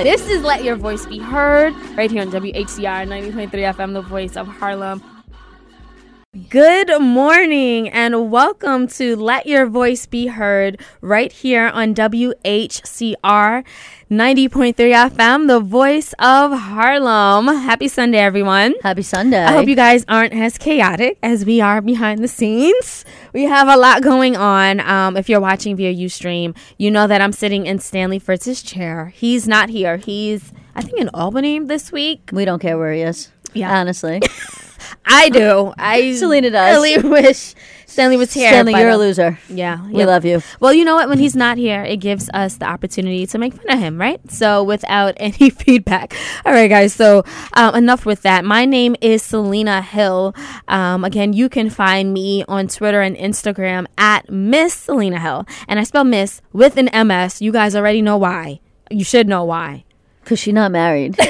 This is Let Your Voice Be Heard right here on WHCR 90.3 FM, the voice of Harlem. Good morning and welcome to Let Your Voice Be Heard right here on WHCR 90.3 FM, the voice of Harlem. Happy Sunday, everyone. Happy Sunday. I hope you guys aren't as chaotic as we are behind the scenes. We have a lot going on. Um, if you're watching via Ustream, you know that I'm sitting in Stanley Fritz's chair. He's not here. He's, I think, in Albany this week. We don't care where he is. Yeah. Honestly. I do. I Selena does. really wish Stanley was here. Stanley, but, you're a loser. Yeah, We yeah. love you. Well, you know what? When he's not here, it gives us the opportunity to make fun of him, right? So, without any feedback. All right, guys. So, um, enough with that. My name is Selena Hill. Um, again, you can find me on Twitter and Instagram at Miss Selena Hill. And I spell Miss with an MS. You guys already know why. You should know why. Because she's not married.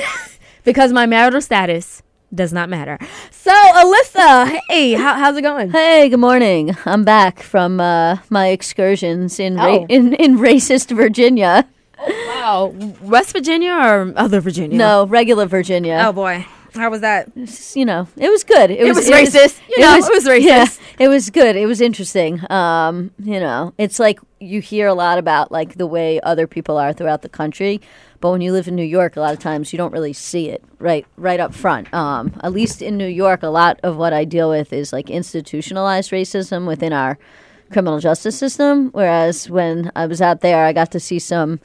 Because my marital status does not matter. So, Alyssa, hey, how, how's it going? hey, good morning. I'm back from uh, my excursions in, ra- Oh. in in racist Virginia. Wow. West Virginia or other Virginia? No, regular Virginia. Oh, boy. How was that? You know, it was good. It, was racist. You know, it was racist. Yeah, it was good. It was interesting. Um, you know, it's like you hear a lot about like the way other people are throughout the country, but when you live in New York, a lot of times you don't really see it right right up front. Um, at least in New York, a lot of what I deal with is like institutionalized racism within our criminal justice system. Whereas when I was out there, I got to see some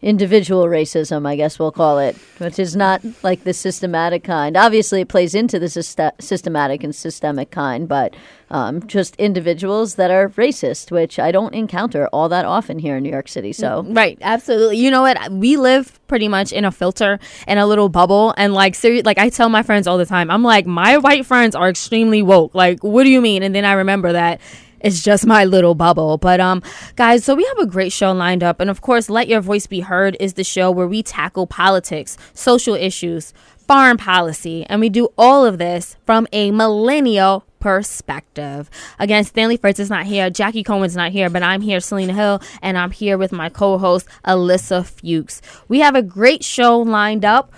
individual racism, I guess we'll call it, which is not like the systematic kind. Obviously, it plays into the syste- systematic and systemic kind, but um, just individuals that are racist, which I don't encounter all that often here in New York City. So, Right, absolutely. You know what? We live pretty much in a filter and a little bubble, and like, seri- like I tell my friends all the time, I'm like, my white friends are extremely woke. Like, what do you mean? And then I remember that it's just my little bubble. But um, guys, so we have a great show lined up, and of course, Let Your Voice Be Heard is the show where we tackle politics, social issues, foreign policy, and we do all of this from a millennial perspective. Again, Stanley Fritz is not here, Jackie Cohen's not here, but I'm here, Selena Hill, and I'm here with my co-host Alyssa Fuchs. We have a great show lined up.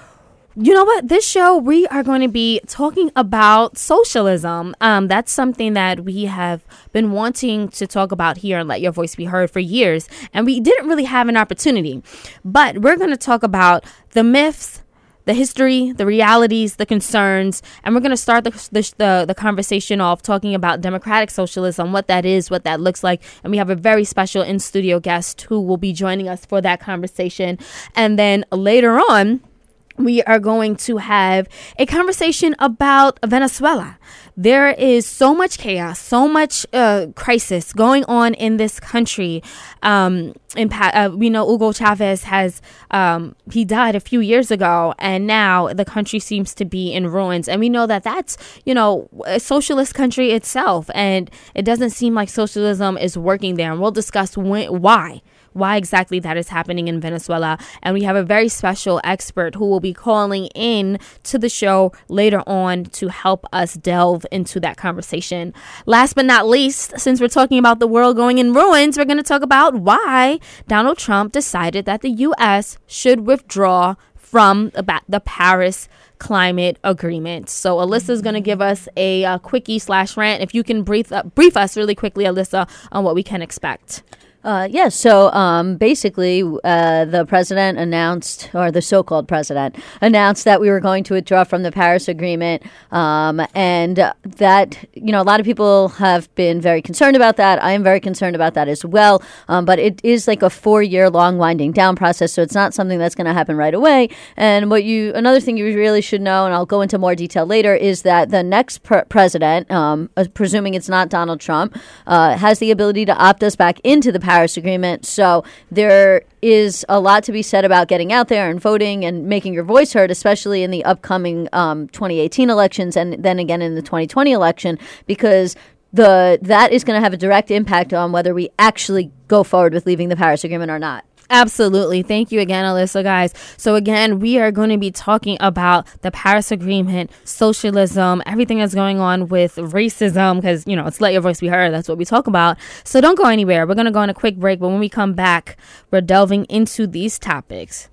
You know what? This show we are going to be talking about socialism. Um, that's something that we have been wanting to talk about here and let your voice be heard for years, and we didn't really have an opportunity. But we're going to talk about the myths, the history, the realities, the concerns, and we're going to start the, the, the, the conversation off talking about democratic socialism, what that is, what that looks like. And we have a very special in studio guest who will be joining us for that conversation. And then later on, we are going to have a conversation about Venezuela. There is so much chaos, so much uh, crisis going on in this country. Um, in pa- uh, we know Hugo Chavez has um, he died a few years ago, and now the country seems to be in ruins. And we know that that's you know a socialist country itself, and it doesn't seem like socialism is working there. And we'll discuss when, why why exactly that is happening in Venezuela. And we have a very special expert who will be calling in to the show later on to help us delve into that conversation. Last but not least, since we're talking about the world going in ruins, we're going to talk about why Donald Trump decided that the U.S. should withdraw from the, Paris climate agreement. So Alyssa is going to give us a, uh quickie slash rant. If you can brief uh, brief us really quickly, Alyssa, on what we can expect. Uh, yeah, so um, basically, uh, the president announced, or the so called president announced that we were going to withdraw from the Paris Agreement. Um, and that, you know, a lot of people have been very concerned about that. I am very concerned about that as well. Um, but it is like a four year long winding down process, so it's not something that's going to happen right away. And what you, another thing you really should know, and I'll go into more detail later, is that the next pr- president, um, uh, presuming it's not Donald Trump, uh, has the ability to opt us back into the Paris Agreement. So there is a lot to be said about getting out there and voting and making your voice heard, especially in the upcoming um, 2018 elections and then again in the 2020 election, because the that is going to have a direct impact on whether we actually go forward with leaving the Paris Agreement or not. Absolutely. Thank you again, Alyssa, guys. So, again, we are going to be talking about the Paris Agreement, socialism, everything that's going on with racism, because, you know, it's let your voice be heard. That's what we talk about. So, don't go anywhere. We're going to go on a quick break, but when we come back, we're delving into these topics.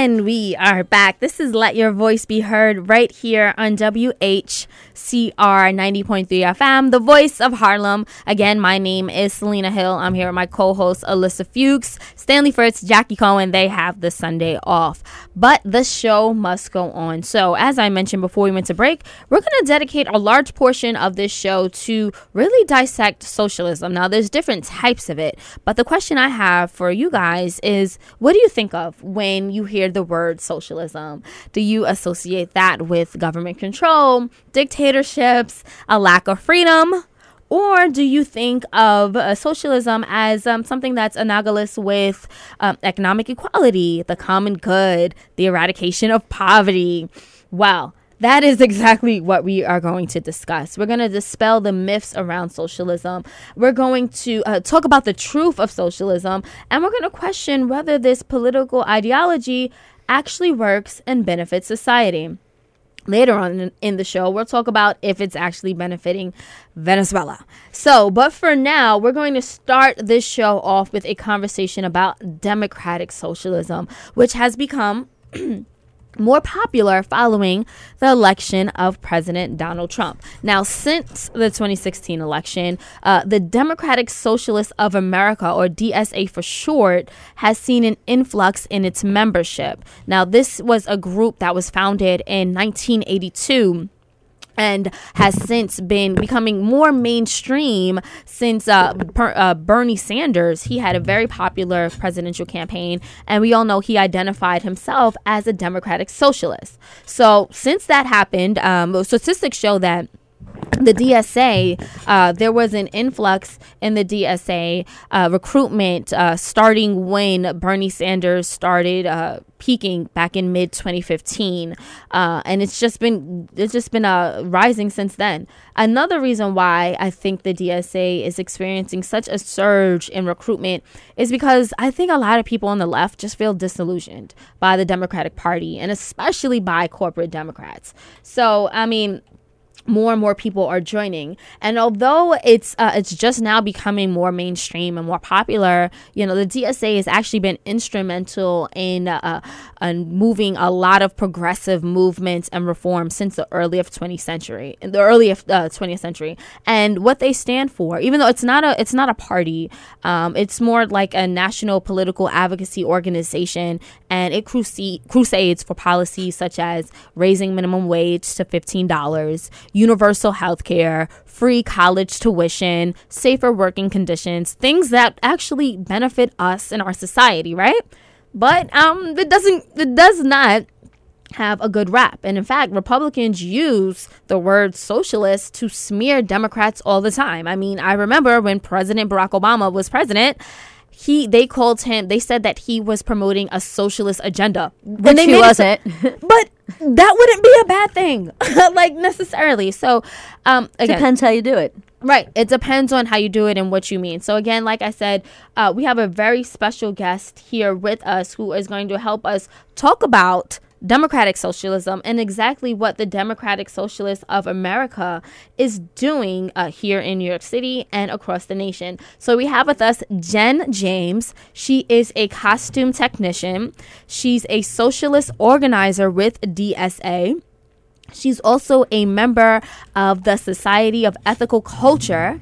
And we are back. This is Let Your Voice Be Heard right here on WHCR 90.3 FM, the voice of Harlem. Again, my name is Selena Hill. I'm here with my co host, Alyssa Fuchs, Stanley Fritz, Jackie Cohen. They have the Sunday off. But the show must go on. So, as I mentioned before we went to break, we're going to dedicate a large portion of this show to really dissect socialism. Now, there's different types of it, but the question I have for you guys is what do you think of when you hear the word socialism? Do you associate that with government control, dictatorships, a lack of freedom? Or do you think of uh, socialism as um, something that's analogous with um, economic equality, the common good, the eradication of poverty? Well, that is exactly what we are going to discuss. We're going to dispel the myths around socialism. We're going to uh, talk about the truth of socialism, and we're going to question whether this political ideology actually works and benefits society. Later on in the show, we'll talk about if it's actually benefiting Venezuela. So, but for now, we're going to start this show off with a conversation about democratic socialism, which has become more popular following the election of President Donald Trump. Now, since the 2016 election, uh, the Democratic Socialists of America, or DSA for short, has seen an influx in its membership. Now, this was a group that was founded in 1982 and has since been becoming more mainstream since uh, per, uh, Bernie Sanders. He had a very popular presidential campaign, and we all know he identified himself as a democratic socialist. So, since that happened, um, statistics show that the DSA, uh, there was an influx in the DSA uh, recruitment uh, starting when Bernie Sanders started uh, peaking back in mid 2015, uh, and it's just been it's just been uh, rising since then. Another reason why I think the DSA is experiencing such a surge in recruitment is because I think a lot of people on the left just feel disillusioned by the Democratic Party and especially by corporate Democrats. So I mean more and more people are joining. And although it's uh, it's just now becoming more mainstream and more popular you know the DSA has actually been instrumental in uh, uh, moving a lot of progressive movements and reforms since the early of 20th century the early of 20th uh, century. And what they stand for even though it's not a it's not a party um, it's more like a national political advocacy organization and it crusades for policies such as raising minimum wage to $15 universal health care, free college tuition, safer working conditions, things that actually benefit us and our society, right? But um, it doesn't, it does not have a good rap. And in fact, Republicans use the word socialist to smear Democrats all the time. I mean, I remember when President Barack Obama was president, he they called him they said that he was promoting a socialist agenda which he wasn't but that wouldn't be a bad thing like necessarily. So um again, depends how you do it. Right. It depends on how you do it and what you mean. So again like i said uh, we have a very special guest here with us who is going to help us talk about democratic socialism and exactly what the Democratic Socialists of America is doing uh, here in New York City and across the nation. So we have with us Jen James. She is a costume technician, she's a socialist organizer with DSA. She's also a member of the Society of Ethical Culture.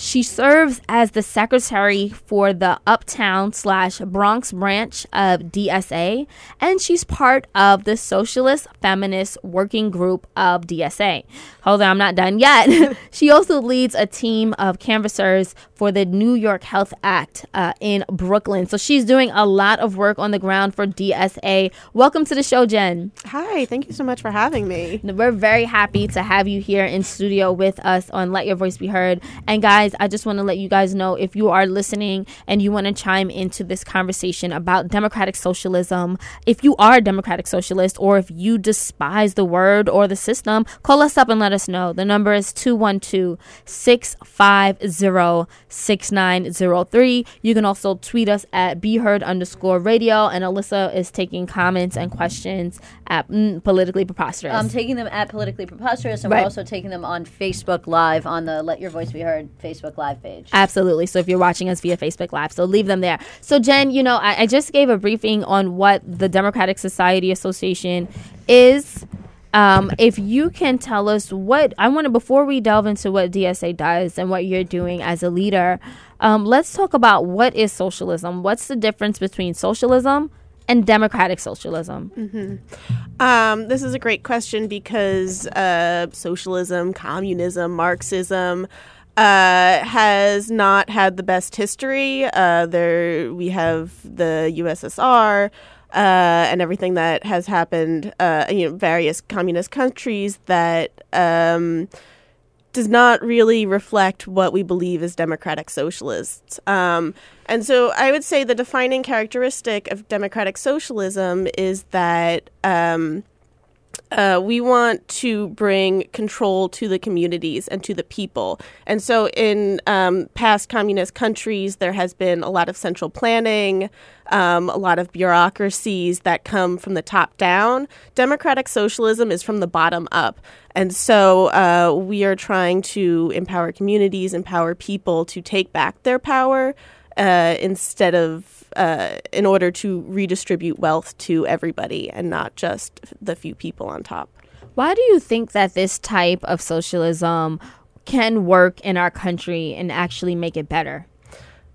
She serves as the secretary for the Uptown slash Bronx branch of DSA, and she's part of the Socialist Feminist Working Group of DSA. Hold on, I'm not done yet. she also leads a team of canvassers for the New York Health Act uh, in Brooklyn. So she's doing a lot of work on the ground for DSA. Welcome to the show, Jen. Hi, thank you so much for having me. We're very happy to have you here in studio with us on Let Your Voice Be Heard. And guys, guys, I just want to let you guys know if you are listening and you want to chime into this conversation about democratic socialism, if you are a democratic socialist or if you despise the word or the system, call us up and let us know. The number is 212 650 6903. You can also tweet us at BeHeard underscore radio, and Alyssa is taking comments and questions at mm, Politically Preposterous. I'm taking them at Politically Preposterous, and right. we're also taking them on Facebook Live on the Let Your Voice Be Heard Facebook Facebook Live page. Absolutely. So if you're watching us via Facebook Live, so leave them there. So Jen, you know, I, I just gave a briefing on what the Democratic Society Association is. Um, if you can tell us what I want to before we delve into what DSA does and what you're doing as a leader, um, let's talk about what is socialism. What's the difference between socialism and democratic socialism? Mm-hmm. Um, this is a great question because uh, socialism, communism, Marxism. Uh, has not had the best history. Uh, there, we have the USSR, uh, and everything that has happened, uh, you know, various communist countries that um, does not really reflect what we believe as democratic socialists. Um, and so I would say the defining characteristic of democratic socialism is that um, uh, we want to bring control to the communities and to the people. And so, in um, past communist countries, there has been a lot of central planning, um, a lot of bureaucracies that come from the top down. Democratic socialism is from the bottom up. And so, uh, we are trying to empower communities, empower people to take back their power uh, instead of uh, in order to redistribute wealth to everybody and not just the few people on top. Why do you think that this type of socialism can work in our country and actually make it better?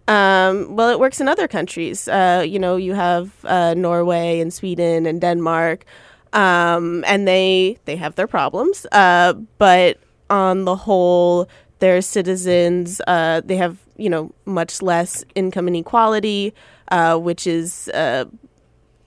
Um, well, it works in other countries. Uh, you know, you have uh, Norway and Sweden and Denmark, um, and they they have their problems. Uh, but on the whole, their citizens uh, they have you know much less income inequality uh, which is uh,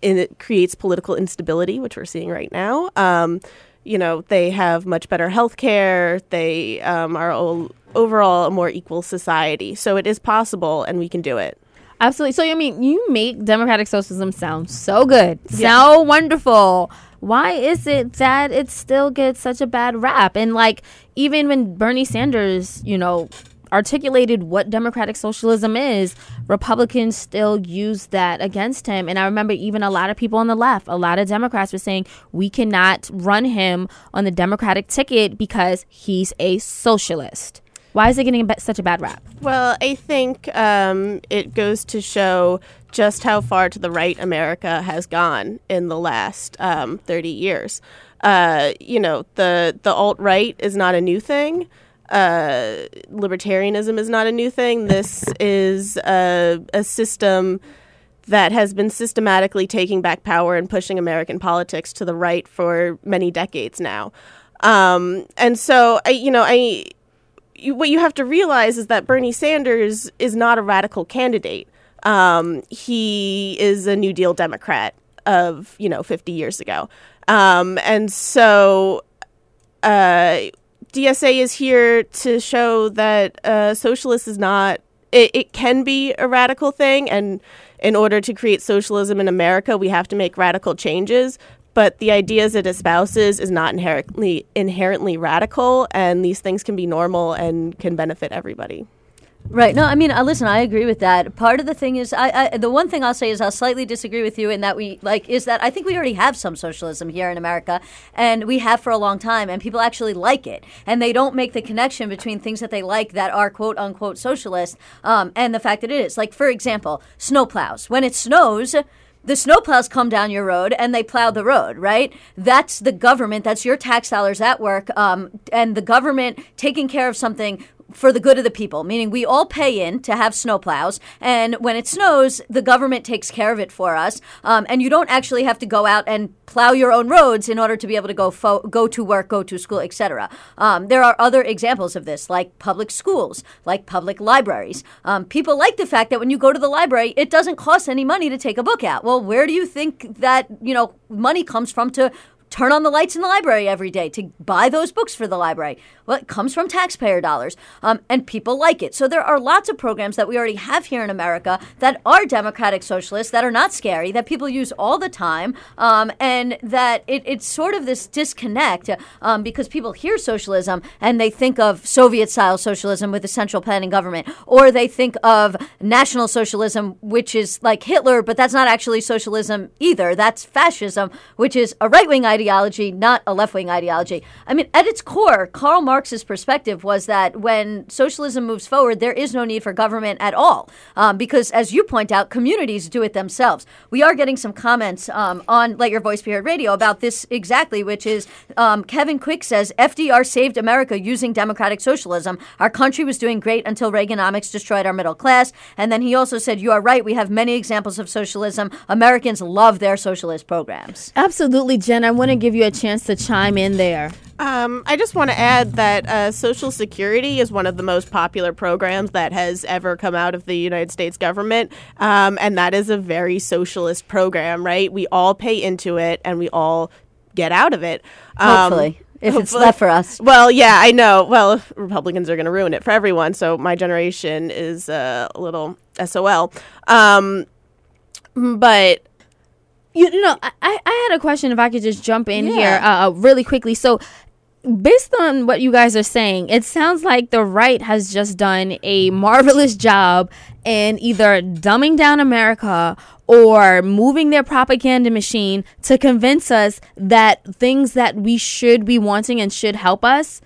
it creates political instability, which we're seeing right now. Um, you know, they have much better health care. They um, are o- overall a more equal society. So it is possible, and we can do it. Absolutely. So, I mean, you make democratic socialism sound so good, yeah. so wonderful. Why is it that it still gets such a bad rap? And, like, even when Bernie Sanders, you know, articulated what democratic socialism is, Republicans still use that against him. And I remember even a lot of people on the left, a lot of Democrats were saying we cannot run him on the Democratic ticket because he's a socialist. Why is it getting such a bad rap? Well, I think um, it goes to show just how far to the right America has gone in the last um, 30 years. Uh, you know, the, the alt right is not a new thing uh, libertarianism is not a new thing. This is a, a system that has been systematically taking back power and pushing American politics to the right for many decades now. Um, and so, I, you know, I you, what you have to realize is that Bernie Sanders is not a radical candidate. Um, he is a New Deal Democrat of you know 50 years ago, um, and so. Uh, DSA is here to show that uh, socialist is not. It, it can be a radical thing, and in order to create socialism in America, we have to make radical changes. But the ideas it espouses is not inherently inherently radical, and these things can be normal and can benefit everybody. Right. No, I mean, uh, listen, I agree with that. Part of the thing is, I, I, the one thing I'll say is I'll slightly disagree with you in that we like is that I think we already have some socialism here in America, and we have for a long time, and people actually like it, and they don't make the connection between things that they like that are quote unquote socialist, um, and the fact that it is. Like, for example, snowplows. When it snows the snowplows come down your road and they plow the road, right? That's the government. That's your tax dollars at work, um, and the government taking care of something for the good of the people, meaning we all pay in to have snowplows, and when it snows, the government takes care of it for us, um, and you don't actually have to go out and plow your own roads in order to be able to go fo- go to work, go to school, etc. Um, there are other examples of this, like public schools, like public libraries. Um, people like the fact that when you go to the library, it doesn't cost any money to take a book out. Well, where do you think that you know money comes from to turn on the lights in the library every day to buy those books for the library. Well, it comes from taxpayer dollars, um, and people like it. So there are lots of programs that we already have here in America that are democratic socialists, that are not scary, that people use all the time, um, and that it, it's sort of this disconnect um, because people hear socialism and they think of Soviet style socialism with a central planning government, or they think of National Socialism, which is like Hitler, but that's not actually socialism either. That's fascism, which is a right wing ideology, not a left wing ideology. I mean, at its core, Karl Marx Marxist perspective was that when socialism moves forward, there is no need for government at all. Um, because, as you point out, communities do it themselves. We are getting some comments um, on Let Your Voice Be Heard Radio about this exactly, which is um, Kevin Quick says FDR saved America using democratic socialism. Our country was doing great until Reaganomics destroyed our middle class. And then he also said, You are right. We have many examples of socialism. Americans love their socialist programs. Absolutely, Jen. I want to give you a chance to chime in there. Um, I just want to add that uh, Social Security is one of the most popular programs that has ever come out of the United States government. Um, and that is a very socialist program, right? We all pay into it and we all get out of it. Um, hopefully. If it's left for us. Well, yeah, I know. Well, Republicans are going to ruin it for everyone. So my generation is uh, a little SOL. Um, but you, you know, I, I had a question. If I could just jump in yeah. here uh, uh, really quickly. So, based on what you guys are saying, it sounds like the right has just done a marvelous job in either dumbing down America or moving their propaganda machine to convince us that things that we should be wanting and should help us,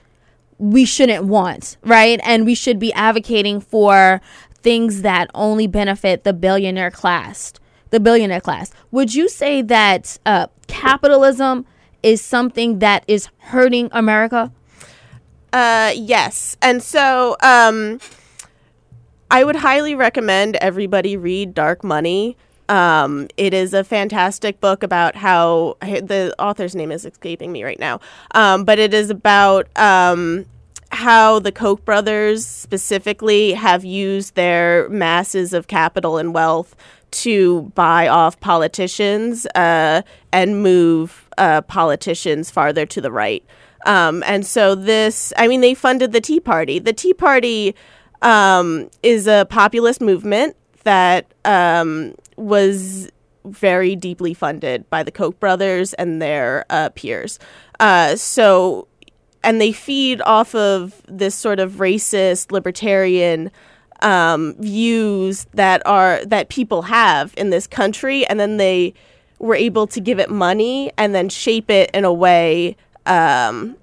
we shouldn't want, right? And we should be advocating for things that only benefit the billionaire class. The billionaire class. Would you say that uh, capitalism is something that is hurting America? Uh, yes. And so um, I would highly recommend everybody read Dark Money. Um, it is a fantastic book about how the author's name is escaping me right now, um, but it is about um, how the Koch brothers specifically have used their masses of capital and wealth to buy off politicians uh, and move uh, politicians farther to the right. Um, and so this, I mean, they funded the Tea Party. The Tea Party um, is a populist movement that um, was very deeply funded by the Koch brothers and their uh, peers. Uh, so, and they feed off of this sort of racist, libertarian um, views that are that people have in this country, and then they were able to give it money and then shape it in a way um,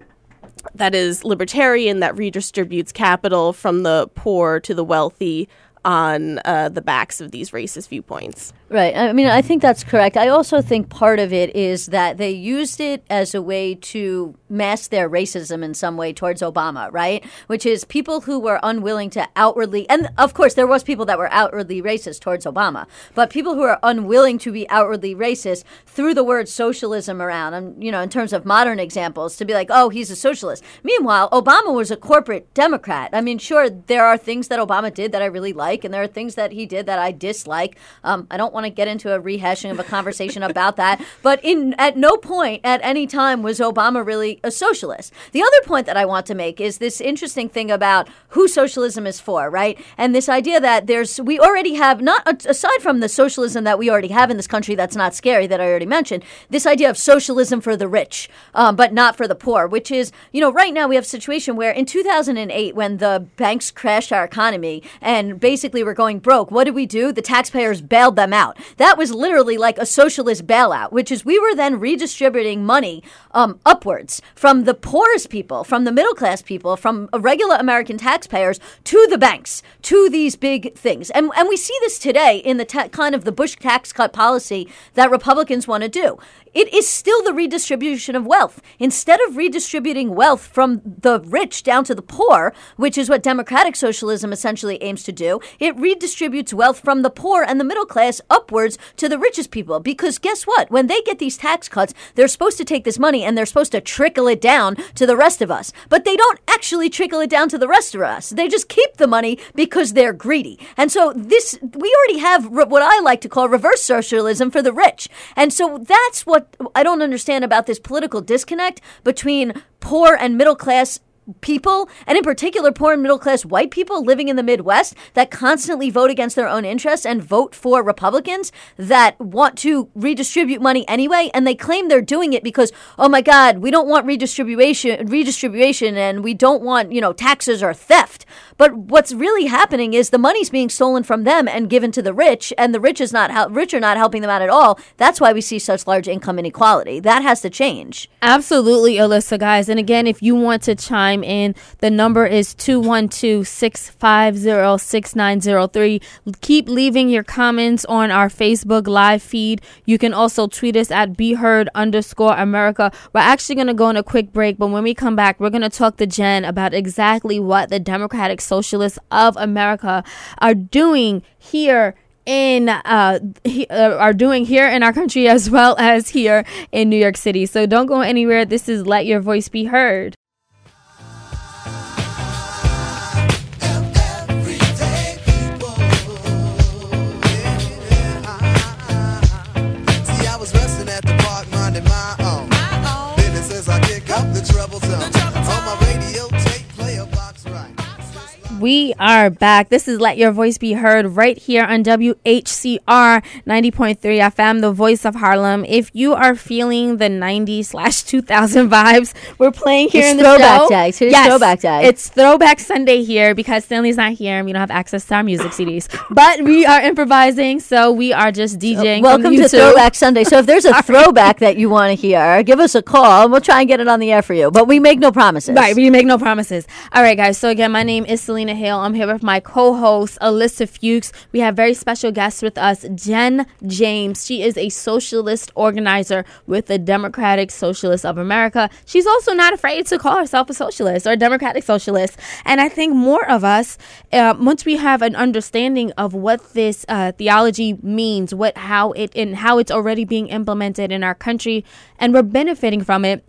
that is libertarian that redistributes capital from the poor to the wealthy on uh, the backs of these racist viewpoints. Right. I mean, I think that's correct. I also think part of it is that they used it as a way to mask their racism in some way towards Obama, right? Which is people who were unwilling to outwardly, and of course, there was people that were outwardly racist towards Obama, but people who are unwilling to be outwardly racist threw the word socialism around, and you know, in terms of modern examples, to be like, oh, he's a socialist. Meanwhile, Obama was a corporate Democrat. I mean, sure, there are things that Obama did that I really like, and there are things that he did that I dislike. Um, I don't want to get into a rehashing of a conversation about that. But in at no point at any time was Obama really a socialist. The other point that I want to make is this interesting thing about who socialism is for, right? And this idea that there's we already have not aside from the socialism that we already have in this country that's not scary that I already mentioned. This idea of socialism for the rich, um, but not for the poor, which is you know right now we have a situation where in 2008 when the banks crashed our economy and basically were going broke, what did we do? The taxpayers bailed them out. That was literally like a socialist bailout, which is we were then redistributing money um, upwards from the poorest people, from the middle class people, from regular American taxpayers to the banks, to these big things. And, and we see this today in the ta- kind of the Bush tax cut policy that Republicans want to do. It is still the redistribution of wealth. Instead of redistributing wealth from the rich down to the poor, which is what democratic socialism essentially aims to do, it redistributes wealth from the poor and the middle class upwards to the richest people. Because guess what? When they get these tax cuts, they're supposed to take this money and they're supposed to trickle it down to the rest of us. But they don't actually trickle it down to the rest of us. They just keep the money because they're greedy. And so this, we already have what I like to call reverse socialism for the rich. And so that's what what I don't understand about this political disconnect between poor and middle class people, and in particular, poor and middle class white people living in the Midwest that constantly vote against their own interests and vote for Republicans that want to redistribute money anyway. And they claim they're doing it because, oh my God, we don't want redistribution, redistribution, and we don't want, you know, taxes or theft. But what's really happening is the money's being stolen from them and given to the rich, and the rich is not hel- rich are not helping them out at all. That's why we see such large income inequality. That has to change. Absolutely, Alyssa, guys. And again, if you want to chime in, the number is 212 650 6903. Keep leaving your comments on our Facebook live feed. You can also tweet us at BeHeard underscore America. We're actually going to go on a quick break, but when we come back, we're going to talk to Jen about exactly what the Democratic Socialists of America are doing here in uh, he, uh, are doing here in our country as well as here in New York City. So don't go anywhere. This is Let Your Voice Be Heard. We are back. This is Let Your Voice Be Heard right here on WHCR 90.3 FM, the voice of Harlem. If you are feeling the 90s slash 2000 vibes, we're playing here It's in the throwback show. day. Today's throwback day. It's Throwback Sunday here because Stanley's not here and we don't have access to our music CDs. But we are improvising, so we are just DJing. Welcome to Throwback Sunday. So if there's a throwback that you want to hear, give us a call and we'll try and get it on the air for you. But we make no promises. Right, we make no promises. All right, guys. So again, my name is Selena I'm here with my co-host Alyssa Fuchs. We have very special guests with us, Jen James. She is a socialist organizer with the Democratic Socialists of America. She's also not afraid to call herself a socialist or a democratic socialist. And I think more of us, uh, once we have an understanding of what this uh, theology means, what how it and how it's already being implemented in our country, and we're benefiting from it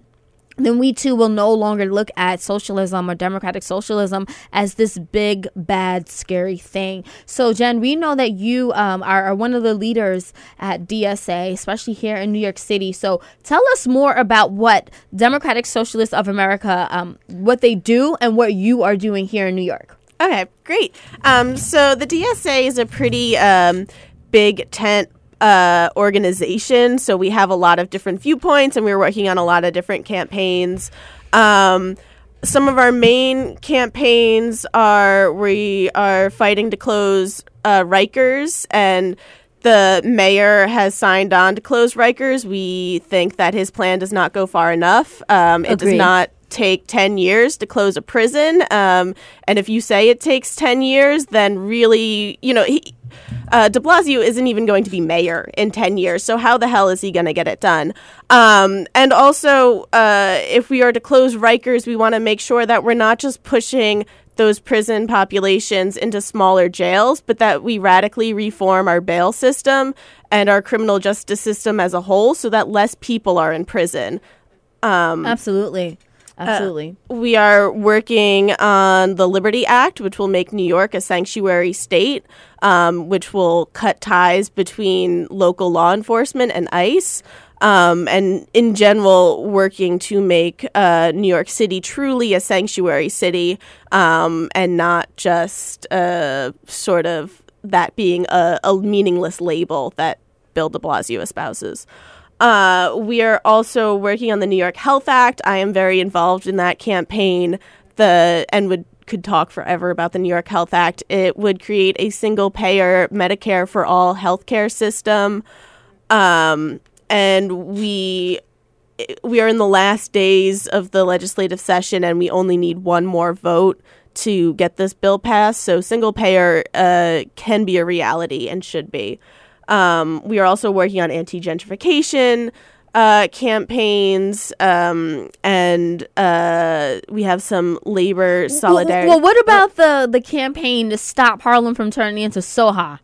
then we too will no longer look at socialism or democratic socialism as this big, bad, scary thing. So, Jen, we know that you um, are, are one of the leaders at DSA, especially here in New York City. So, tell us more about what Democratic Socialists of America, um, what they do, and what you are doing here in New York. Okay, great. Um, so the DSA is a pretty um, big tent uh, organization. So we have a lot of different viewpoints, and we're working on a lot of different campaigns. Um, some of our main campaigns are we are fighting to close uh, Rikers, and the mayor has signed on to close Rikers. We think that his plan does not go far enough. Um, it does not take 10 years to close a prison. Um, and if you say it takes 10 years, then really, you know, he, uh, de Blasio isn't even going to be mayor in 10 years. So, how the hell is he going to get it done? Um, and also, uh, if we are to close Rikers, we want to make sure that we're not just pushing those prison populations into smaller jails, but that we radically reform our bail system and our criminal justice system as a whole so that less people are in prison. Absolutely. Absolutely. We are working on the Liberty Act, which will make New York a sanctuary state, um, which will cut ties between local law enforcement and ICE. Um, and in general, working to make uh, New York City truly a sanctuary city um, and not just uh, sort of that being a, a meaningless label that Bill de Blasio espouses. Uh, we are also working on the New York Health Act. I am very involved in that campaign. The and would could talk forever about the New York Health Act. It would create a single payer Medicare for all healthcare system. Um, and we we are in the last days of the legislative session and we only need one more vote to get this bill passed. So single payer uh, can be a reality and should be. Um, we are also working on anti gentrification uh, campaigns, um, and uh, we have some labor solidarity. Well, what about the the campaign to stop Harlem from turning into Soha?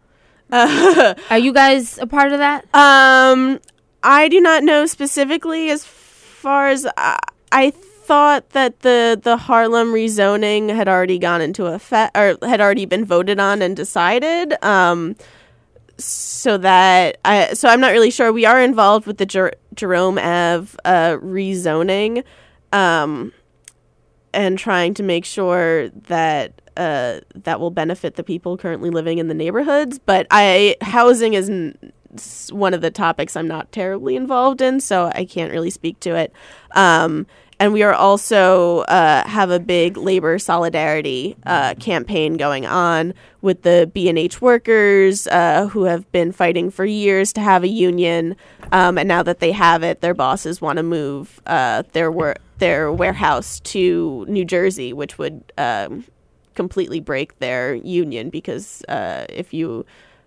are you guys a part of that? Um, I do not know specifically as far as I, I thought that the the Harlem rezoning had already gone into effect or had already been voted on and decided. Um, so that I so I'm not really sure. We are involved with the Jer- Jerome Ave uh, rezoning, um, and trying to make sure that uh, that will benefit the people currently living in the neighborhoods. But I housing is n- one of the topics I'm not terribly involved in, so I can't really speak to it. Um, and we are also uh, have a big labor solidarity uh, campaign going on with the B&H workers uh, who have been fighting for years to have a union, um, and now that they have it, their bosses want to move uh, their wor- their warehouse to New Jersey, which would um, completely break their union because uh, if you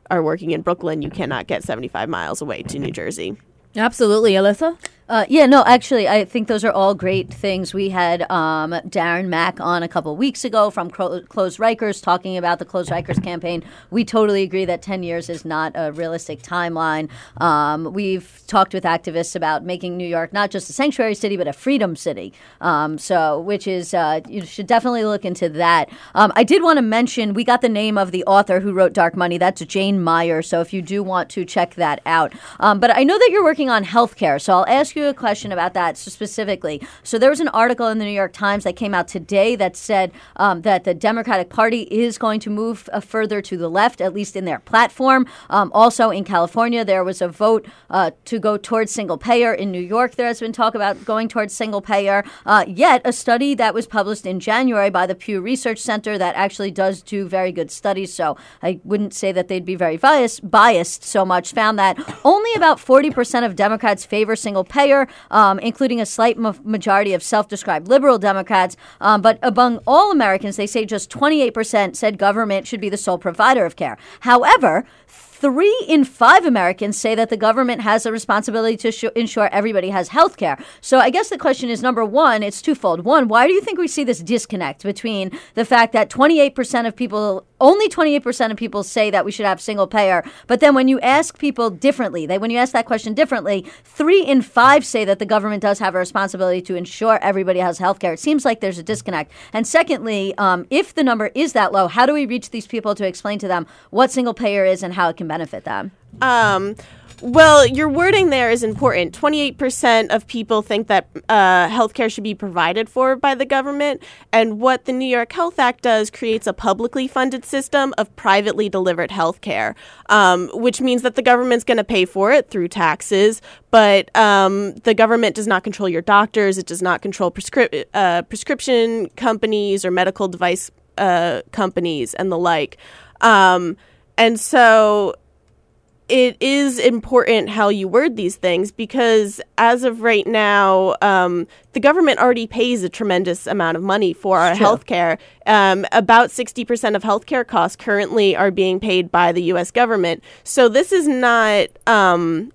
are working in Brooklyn, you cannot get 75 miles away to New Jersey. Absolutely, Alyssa. Uh, yeah, no, actually, I think those are all great things. We had um, Darren Mack on a couple weeks ago from Cro- Close Rikers talking about the Close Rikers campaign. We totally agree that 10 years is not a realistic timeline. Um, we've talked with activists about making New York not just a sanctuary city, but a freedom city. Um, so, which is, uh, you should definitely look into that. Um, I did want to mention we got the name of the author who wrote Dark Money. That's Jane Mayer. So, if you do want to check that out. Um, but I know that you're working on healthcare. So, I'll ask you a question about that specifically. So there was an article in the New York Times that came out today that said um, that the Democratic Party is going to move uh, further to the left, at least in their platform. Um, also in California, there was a vote uh, to go towards single payer. In New York, there has been talk about going towards single payer. Uh, yet, a study that was published in January by the Pew Research Center that actually does do very good studies. So I wouldn't say that they'd be very biased, biased so much. Found that only about 40% of Democrats favor single payer, um, including a slight ma- majority of self described liberal Democrats. Um, but among all Americans, they say just 28% said government should be the sole provider of care. However, Three in five Americans say that the government has a responsibility to sh- ensure everybody has health care. So I guess the question is number one, it's twofold. One, why do you think we see this disconnect between the fact that 28% of people, only 28% of people say that we should have single payer, but then when you ask people differently, they, when you ask that question differently, three in five say that the government does have a responsibility to ensure everybody has health care. It seems like there's a disconnect. And secondly, um, if the number is that low, how do we reach these people to explain to them what single payer is and how it can benefit them? Um, well, your wording there is important. 28% of people think that uh, healthcare should be provided for by the government. And what the New York Health Act does creates a publicly funded system of privately delivered healthcare, um, which means that the government's going to pay for it through taxes. But um, the government does not control your doctors, it does not control prescri- uh, prescription companies or medical device uh, companies and the like. Um, and so it is important how you word these things because as of right now, um, the government already pays a tremendous amount of money for our health care. Um, about 60% of healthcare costs currently are being paid by the U.S. government. So this is not. Um,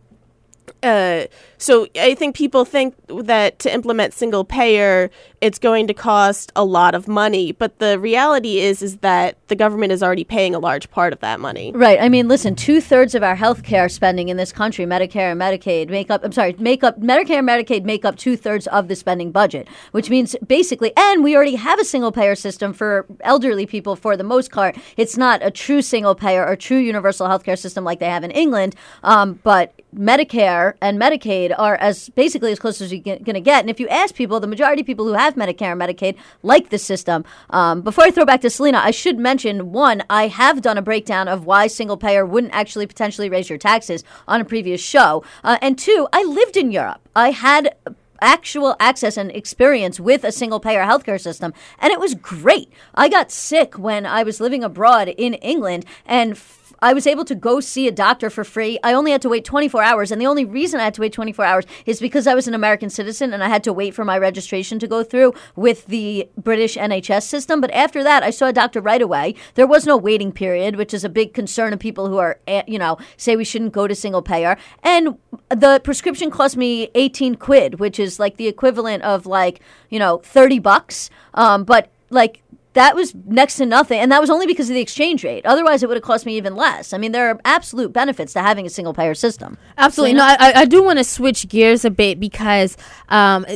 uh, so I think people think that to implement single payer, it's going to cost a lot of money. But the reality is, is that the government is already paying a large part of that money. Right. I mean, listen, two thirds of our healthcare spending in this country, Medicare and Medicaid, make up, I'm sorry, make up, Medicare and Medicaid make up two thirds of the spending budget, which means basically, and we already have a single payer system for elderly people for the most part. It's not a true single payer or true universal healthcare system like they have in England, um, but Medicare and Medicaid are as basically as close as you're going to get. And if you ask people, the majority of people who have Medicare and Medicaid like the system. Um, before I throw back to Selena, I should mention one, I have done a breakdown of why single payer wouldn't actually potentially raise your taxes on a previous show. Uh, and two, I lived in Europe. I had actual access and experience with a single payer healthcare system and it was great. I got sick when I was living abroad in England and I was able to go see a doctor for free. I only had to wait 24 hours. And the only reason I had to wait 24 hours is because I was an American citizen and I had to wait for my registration to go through with the British NHS system. But after that, I saw a doctor right away. There was no waiting period, which is a big concern of people who are, eh, you know, say we shouldn't go to single payer. And the prescription cost me 18 quid, which is like the equivalent of like, you know, 30 bucks. Um, but like, that was next to nothing. And that was only because of the exchange rate. Otherwise, it would have cost me even less. I mean, there are absolute benefits to having a single payer system. Absolutely. No, I, I- do want to switch gears a bit because um,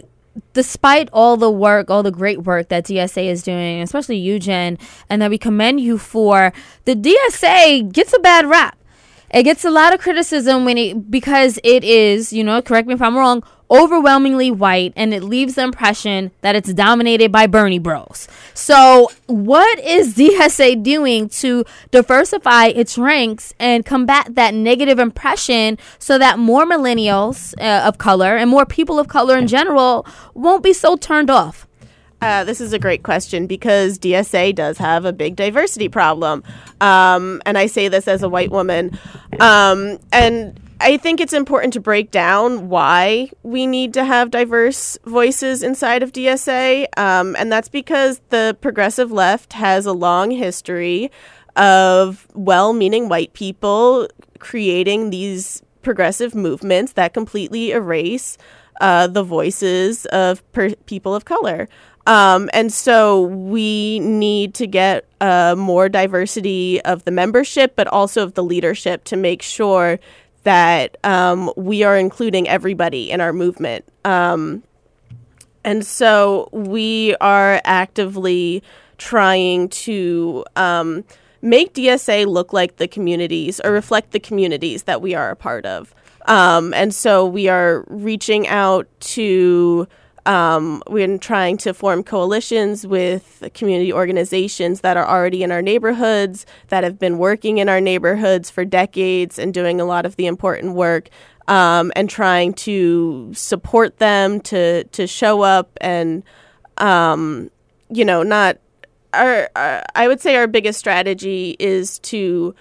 despite all the work, all the great work that DSA is doing, especially Eugen, and that we commend you for, the DSA gets a bad rap. It gets a lot of criticism when it because it is, you know, correct me if I'm wrong, overwhelmingly white and it leaves the impression that it's dominated by Bernie bros. So, what is DSA doing to diversify its ranks and combat that negative impression so that more millennials uh, of color and more people of color in general won't be so turned off? Uh, this is a great question because DSA does have a big diversity problem. Um, and I say this as a white woman. Um, and I think it's important to break down why we need to have diverse voices inside of DSA. Um, and that's because the progressive left has a long history of well meaning white people creating these progressive movements that completely erase uh, the voices of per- people of color. Um, and so we need to get uh, more diversity of the membership, but also of the leadership to make sure that um, we are including everybody in our movement. Um, and so we are actively trying to um, make DSA look like the communities or reflect the communities that we are a part of. Um, and so we are reaching out to um, we're trying to form coalitions with community organizations that are already in our neighborhoods, that have been working in our neighborhoods for decades and doing a lot of the important work, um, and trying to support them to to show up and, um, you know, not. Our, our, I would say our biggest strategy is to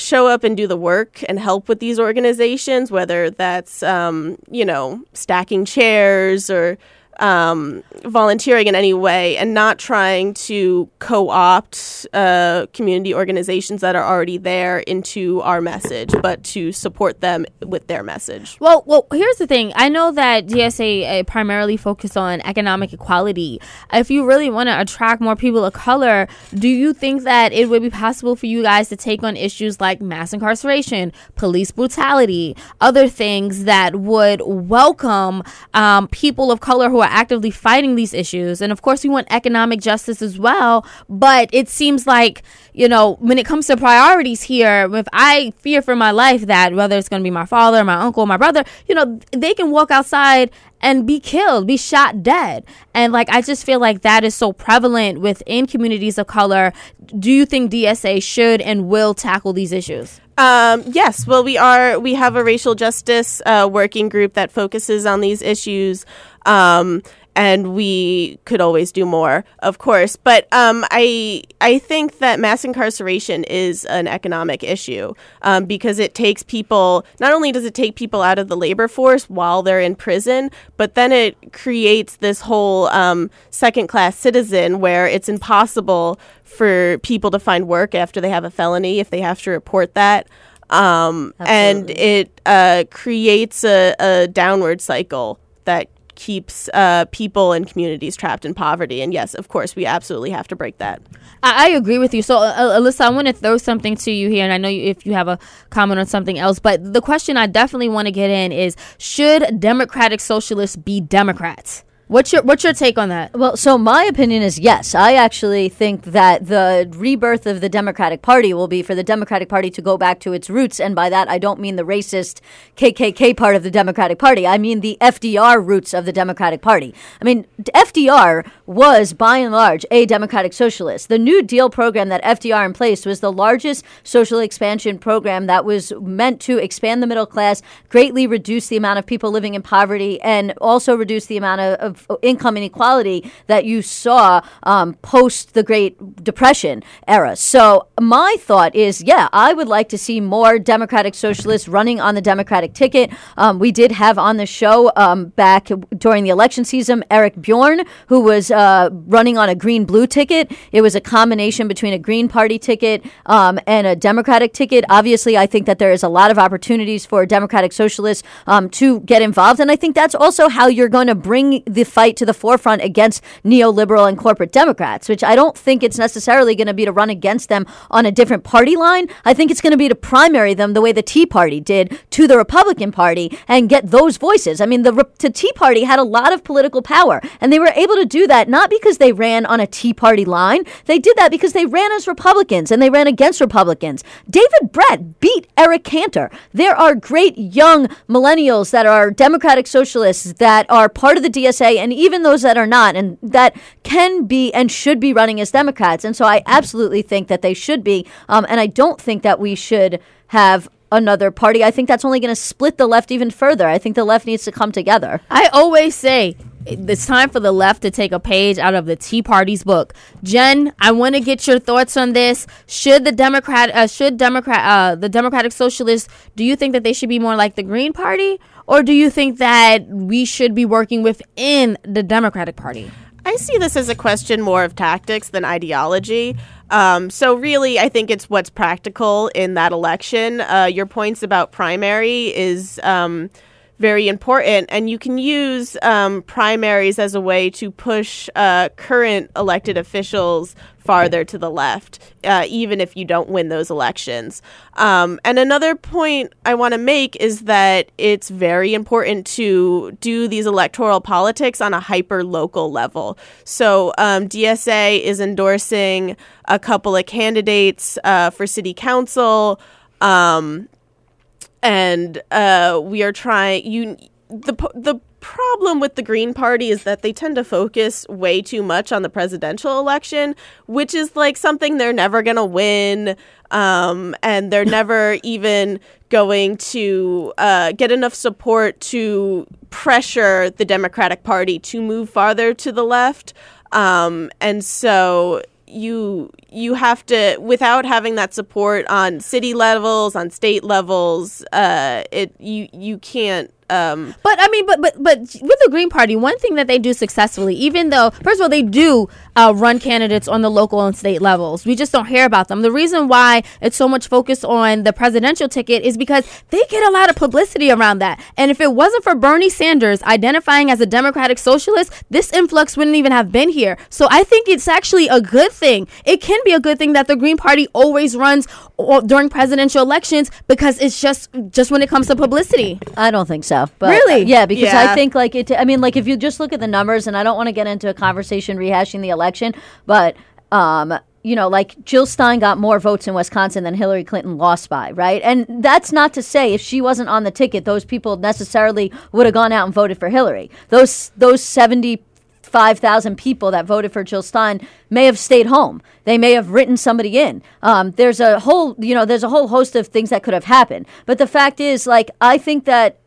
show up and do the work and help with these organizations, whether that's, um, you know, stacking chairs or um, volunteering in any way and not trying to co opt uh, community organizations that are already there into our message, but to support them with their message. Well, well, here's the thing. I know that DSA uh, primarily focus on economic equality. If you really want to attract more people of color, do you think that it would be possible for you guys to take on issues like mass incarceration, police brutality, other things that would welcome um, people of color who are actively fighting these issues? And of course, we want economic justice as well. But it seems like, you know, when it comes to priorities here, if I fear for my life that whether it's going to be my father, my uncle, my brother, you know, they can walk outside and be killed, be shot dead. And like, I just feel like that is so prevalent within communities of color. Do you think DSA should and will tackle these issues? Um, yes, well, we are. We have a racial justice uh, working group that focuses on these issues. Um, and we could always do more, of course. But um, I I think that mass incarceration is an economic issue um, because it takes people. Not only does it take people out of the labor force while they're in prison, but then it creates this whole um, second class citizen where it's impossible for people to find work after they have a felony if they have to report that. Um, and it uh, creates a, a downward cycle that keeps uh, people and communities trapped in poverty. And yes, of course, we absolutely have to break that. I, I agree with you. So, uh, Alyssa, I want to throw something to you here, and I know you, if you have a comment on something else, but the question I definitely want to get in is: Should Democratic Socialists be Democrats? What's your What's your take on that? Well, so my opinion is yes. I actually think that the rebirth of the Democratic Party will be for the Democratic Party to go back to its roots, and by that I don't mean the racist KKK part of the Democratic Party. I mean the FDR roots of the Democratic Party. I mean FDR was by and large a democratic socialist. The New Deal program that FDR in place was the largest social expansion program that was meant to expand the middle class, greatly reduce the amount of people living in poverty, and also reduce the amount of, of income inequality that you saw um, post the Great Depression era. So my thought is, yeah, I would like to see more Democratic Socialists running on the Democratic ticket. Um, we did have on the show um, back during the election season Eric Bjorn, who was uh, running on a green blue ticket. It was a combination between a Green Party ticket um, and a Democratic ticket. Obviously, I think that there is a lot of opportunities for Democratic Socialists um, to get involved, and I think that's also how you're going to bring the fight to the forefront against neoliberal and corporate Democrats, which I don't think it's necessarily going to be to run against them on a different party line. I think it's going to be to primary them the way the Tea Party did to the Republican Party and get those voices. I mean, the, the Tea Party had a lot of political power, and they were able to do that not because they ran on a Tea Party line. They did that because they ran as Republicans and they ran against Republicans. David Brat beat Eric Cantor. There are great young millennials that are Democratic Socialists that are part of the DSA, and even those that are not, and that can be and should be running as Democrats. And so I absolutely think that they should be. Um, and I don't think that we should have another party. I think that's only going to split the left even further. I think the left needs to come together. I always say it's time for the left to take a page out of the Tea Party's book. Jen, I want to get your thoughts on this. Should the Democrat, uh, should Democrat, uh, the Democratic Socialists, do you think that they should be more like the Green Party, or do you think that we should be working within the Democratic Party? I see this as a question more of tactics than ideology. Um, so really, I think it's what's practical in that election. Uh, your points about primary is um, very important, and you can use um, primaries as a way to push uh, current elected officials farther to the left, uh, even if you don't win those elections. Um, and another point I want to make is that it's very important to do these electoral politics on a hyper local level. So um, DSA is endorsing a couple of candidates uh, for city council. Um, and uh, we are trying you the the problem with the Green Party is that they tend to focus way too much on the presidential election, which is like something they're never going to win. Um, and they're never even going to uh, get enough support to pressure the Democratic Party to move farther to the left. Um, and so you you have to without having that support on city levels on state levels uh it you you can't um But I mean, but but but with the Green Party, one thing that they do successfully, even though first of all they do uh, run candidates on the local and state levels, we just don't hear about them. The reason why it's so much focus on the presidential ticket is because they get a lot of publicity around that. And if it wasn't for Bernie Sanders identifying as a Democratic Socialist, this influx wouldn't even have been here. So I think it's actually a good thing. It can be a good thing that the Green Party always runs o- during presidential elections because it's just just when it comes to publicity. I don't think so. But Really? yeah, because Yeah. I think like it. I mean, like if you just look at the numbers, and I don't want to get into a conversation rehashing the election, but um, you know, like Jill Stein got more votes in Wisconsin than Hillary Clinton lost by, right? And that's not to say if she wasn't on the ticket, those people necessarily would have gone out and voted for Hillary. Those those seventy five thousand people that voted for Jill Stein may have stayed home. They may have written somebody in. Um, there's a whole, you know, there's a whole host of things that could have happened. But the fact is, like, I think that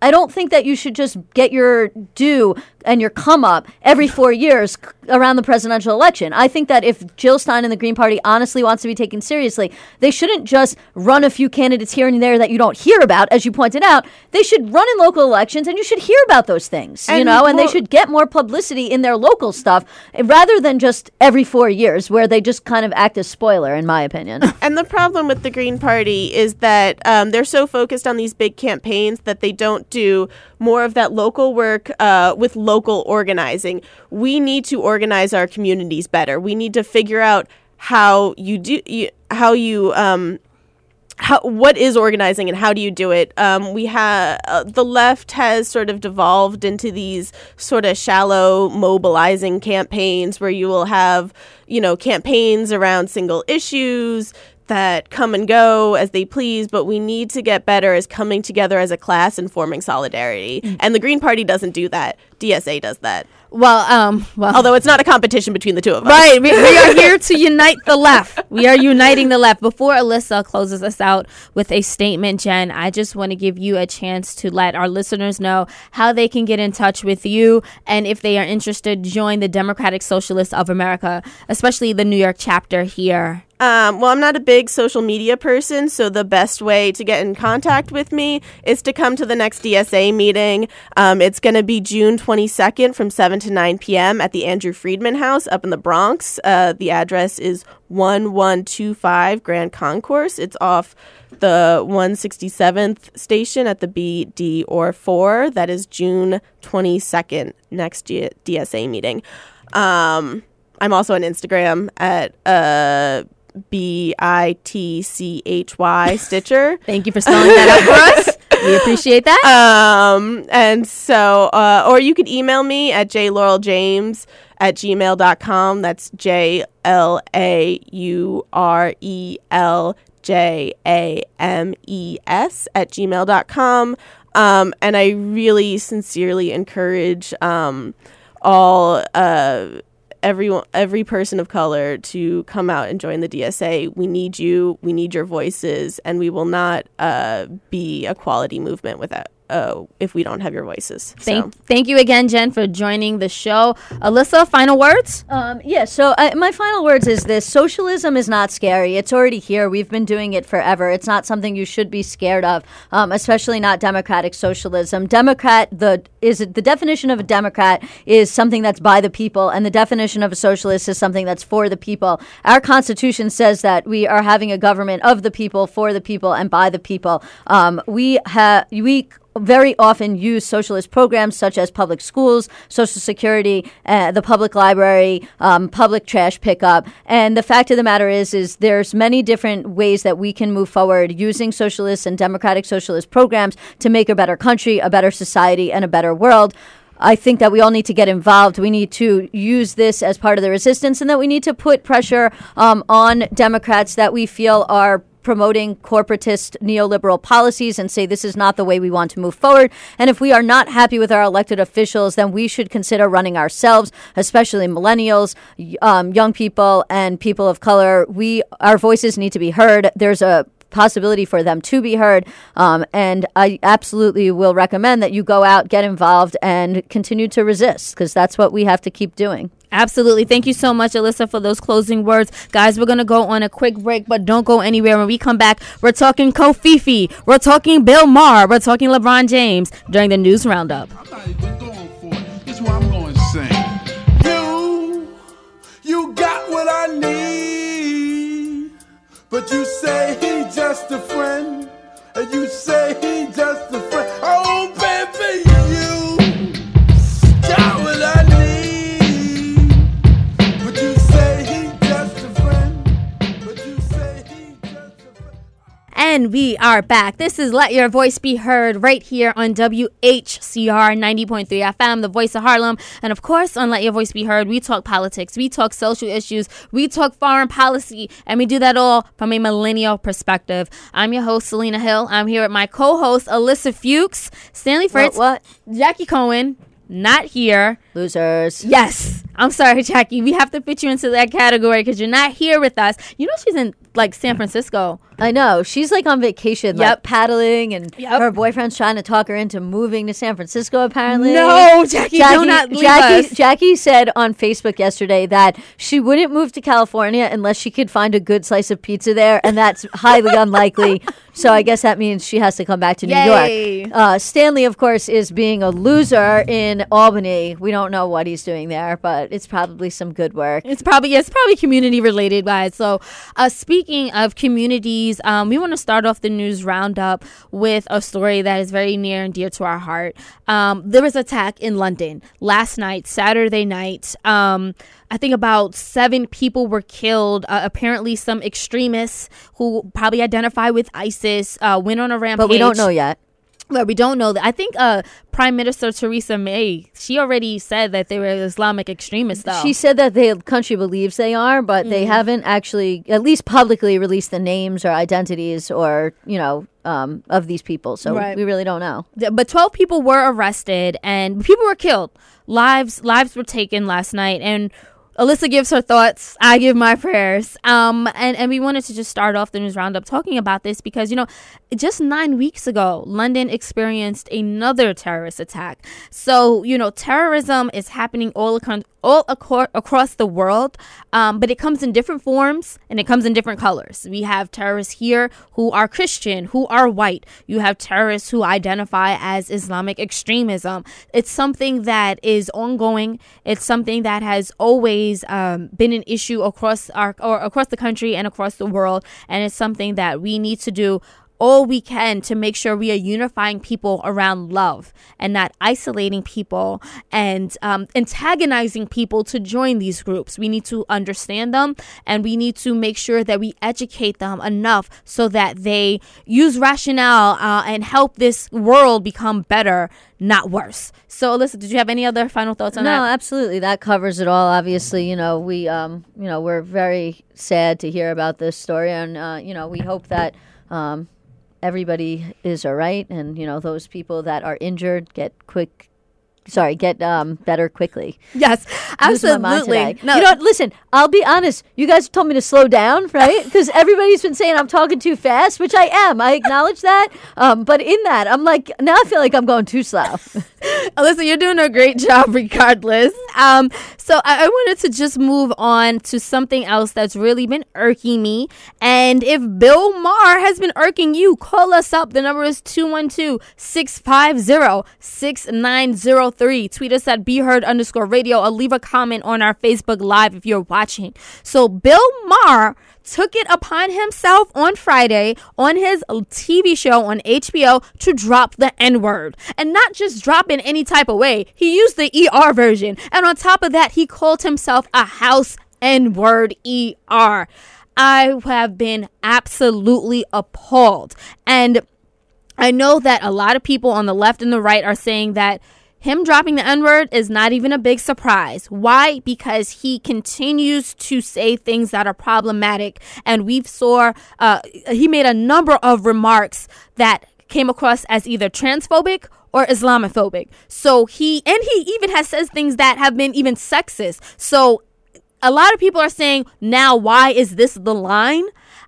I don't think that you should just get your due and your come up every four years around the presidential election. I think that if Jill Stein and the Green Party honestly wants to be taken seriously, they shouldn't just run a few candidates here and there that you don't hear about, as you pointed out. They should run in local elections and you should hear about those things, you And know, and they should get more publicity in their local stuff eh, rather than just every four years where they just kind of act as spoiler, in my opinion. And the problem with the Green Party is that um, they're so focused on these big campaigns that they don't do more of that local work uh, with local organizing. We need to organize our communities better. We need to figure out how you do you, how you um, how what is organizing and how do you do it? Um, we have uh, the left has sort of devolved into these sort of shallow mobilizing campaigns where you will have you know campaigns around single issues that come and go as they please, but we need to get better as coming together as a class and forming solidarity. And the Green Party doesn't do that. DSA does that. Well, um, well, Although it's not a competition between the two of us. Right. We, we are here to unite the left. We are uniting the left. Before Alyssa closes us out with a statement, Jen, I just want to give you a chance to let our listeners know how they can get in touch with you and if they are interested, join the Democratic Socialists of America, especially the New York chapter here. Um, well, I'm not a big social media person, so the best way to get in contact with me is to come to the next DSA meeting. Um, it's going to be June 22nd from 7 to 9 p.m. at the Andrew Freedman House up in the Bronx. Uh, the address is 1125 Grand Concourse. It's off the 167th station at the B, D, or 4. That is June 22nd, next DSA meeting. Um, I'm also on Instagram at uh, B I T C H Y Stitcher. Thank you for spelling that out for us. We appreciate that. Um, and so, uh, or you could email me at jlaureljames at gmail.com. That's J L A U R E L J A M E S at gmail.com. Um, and I really sincerely encourage um, all uh, everyone every person of color to come out and join the DSA. We need you. We need your voices, and we will not uh, be a quality movement without uh, if we don't have your voices. Thank, so. thank you again, Jen, for joining the show. Alyssa, final words? Um, yeah, so uh, my final words is this socialism is not scary. It's already here. We've been doing it forever. It's not something you should be scared of, um, especially not democratic socialism. Democrat, the is the definition of a Democrat is something that's by the people, and the definition of a socialist is something that's for the people. Our Constitution says that we are having a government of the people, for the people, and by the people. Um, we have we very often use socialist programs such as public schools, Social Security, uh, the public library, um, public trash pickup. And the fact of the matter is, is there's many different ways that we can move forward using socialist and democratic socialist programs to make a better country, a better society, and a better world. I think that we all need to get involved. We need to use this as part of the resistance, and that we need to put pressure um, on Democrats that we feel are promoting corporatist neoliberal policies and say this is not the way we want to move forward. And if we are not happy with our elected officials, then we should consider running ourselves, especially millennials, um, young people, and people of color. We our voices need to be heard. There's a possibility for them to be heard. Um, and I absolutely will recommend that you go out, get involved, and continue to resist because that's what we have to keep doing. Absolutely. Thank you so much, Alyssa, for those closing words. Guys, we're going to go on a quick break, but don't go anywhere. When we come back, we're talking Covfefe. We're talking Bill Maher. We're talking LeBron James during the news roundup. I'm not even going for it. What I'm going to sing. You, you got what I need, but you say he just a friend, and you say he just a friend. And we are back. This is Let Your Voice Be Heard right here on WHCR 90.3 FM, the voice of Harlem. And of course, on Let Your Voice Be Heard, we talk politics, we talk social issues, we talk foreign policy, and we do that all from a millennial perspective. I'm your host, Selena Hill. I'm here with my co host, Alyssa Fuchs, Stanley Fritz, what? Jackie Cohen, not here. Losers. Yes. I'm sorry, Jackie. We have to fit you into that category because you're not here with us. You know, she's in like San Francisco. I know. She's like on vacation, like Yep. paddling, and Yep. her boyfriend's trying to talk her into moving to San Francisco, apparently. No, Jackie, do not leave Jackie, us. Jackie said on Facebook yesterday that she wouldn't move to California unless she could find a good slice of pizza there, and that's highly unlikely. So I guess that means she has to come back to New Yay. York. Uh, Stanley, of course, is being a loser in Albany. We don't know what he's doing there, but it's probably some good work. It's probably it's probably community related, guys. So, uh, speaking of um, we want to start off the news roundup with a story that is very near and dear to our heart. Um, there was attack in London last night, Saturday night. Um, I think about seven people were killed. Uh, apparently, some extremists who probably identify with ISIS uh, went on a rampage. But we don't know yet. Well, we don't know that. I think uh, Prime Minister Theresa May, she already said that they were Islamic extremists, though. She said that the country believes they are, but they Mm-hmm. haven't actually, at least publicly, released the names or identities or you know um, of these people. So Right. we really don't know. But 12 people were arrested and people were killed. Lives lives were taken last night and Alyssa gives her thoughts. I give my prayers. Um, and, and we wanted to just start off the news roundup talking about this because, you know, just nine weeks ago, London experienced another terrorist attack. So, you know, terrorism is happening all, across all acor- across the world, um, but it comes in different forms and it comes in different colors. We have terrorists here who are Christian, who are white. You have terrorists who identify as Islamic extremism. It's something that is ongoing. It's something that has always um, been an issue across our or across the country and across the world, and it's something that we need to do all we can to make sure we are unifying people around love and not isolating people and um, antagonizing people to join these groups. We need to understand them and we need to make sure that we educate them enough so that they use rationale uh, and help this world become better, not worse. So, Alyssa, did you have any other final thoughts on no, that? No, absolutely. That covers it all. Obviously, you know, we, um, you know, we're very sad to hear about this story, and uh, you know, we hope that um, everybody is all right, and you know, those people that are injured get quick. Sorry, get um, better quickly. Yes, Losing my mind absolutely. today. You know what? Listen, I'll be honest. You guys told me to slow down, right? Because everybody's been saying I'm talking too fast, which I am. I acknowledge that. Um, but in that, I'm like, now I feel like I'm going too slow. Alyssa, you're doing a great job regardless. Um, so I, I wanted to just move on to something else that's really been irking me. And if Bill Maher has been irking you, call us up. The number is 212 650 6903. Tweet us at BeHeard underscore radio or leave a comment on our Facebook Live if you're watching. So Bill Maher took it upon himself on Friday on his TV show on HBO to drop the N word. And not just drop in any type of way, he used the ER version. And on top of that, he called himself a house N word ER. I have been absolutely appalled. And I know that a lot of people on the left and the right are saying that him dropping the N word is not even a big surprise. Why? Because he continues to say things that are problematic, and we've saw uh, he made a number of remarks that came across as either transphobic or Islamophobic. So he and he even has says things that have been even sexist. So a lot of people are saying now why is this the line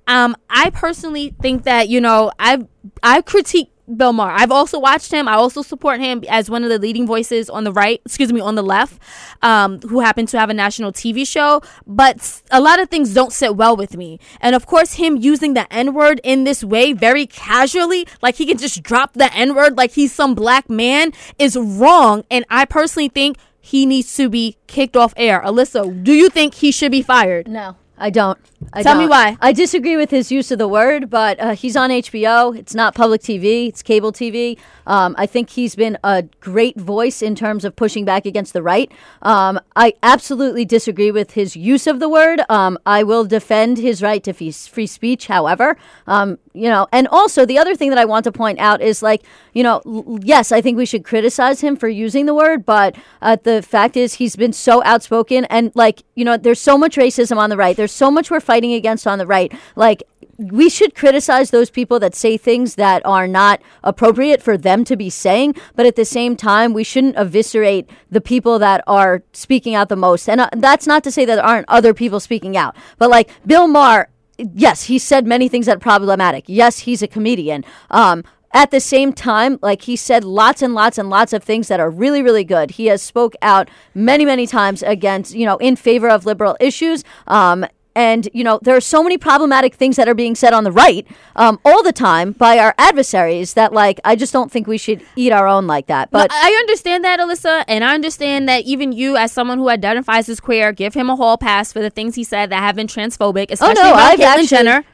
um i personally think that you know i've i've critiqued Bill Maher. I've also watched him. I also support him as one of the leading voices on the right, excuse me, on the left, um, who happen to have a national TV show. But a lot of things don't sit well with me. And of course, him using the N word in this way, very casually, like he can just drop the N word like he's some black man, is wrong. And I personally think he needs to be kicked off air. Alyssa, do you think he should be fired? No, I don't. I Tell me don't. why. I disagree with his use of the word, but uh, he's on HBO. It's not public TV. It's cable TV. Um, I think he's been a great voice in terms of pushing back against the right. Um, I absolutely disagree with his use of the word. Um, I will defend his right to free, free speech. However, um, you know, and also the other thing that I want to point out is like, you know, l- yes, I think we should criticize him for using the word, but uh, the fact is he's been so outspoken and like, you know, there's so much racism on the right. There's so much we're fighting against on the right. Like, we should criticize those people that say things that are not appropriate for them to be saying, but at the same time, we shouldn't eviscerate the people that are speaking out the most. And uh, that's not to say that there aren't other people speaking out, but like Bill Maher, yes, he said many things that are problematic. Yes, he's a comedian. Um, at the same time, like he said lots and lots and lots of things that are really, really good. He has spoke out many, many times against, you know, in favor of liberal issues. Um, and you know there are so many problematic things that are being said on the right um, all the time by our adversaries that like I just don't think we should eat our own like that. But No, I understand that, Alyssa, and I understand that even you, as someone who identifies as queer, give him a hall pass for the things he said that have been transphobic, especially oh no, about I've Caitlyn actually, Jenner.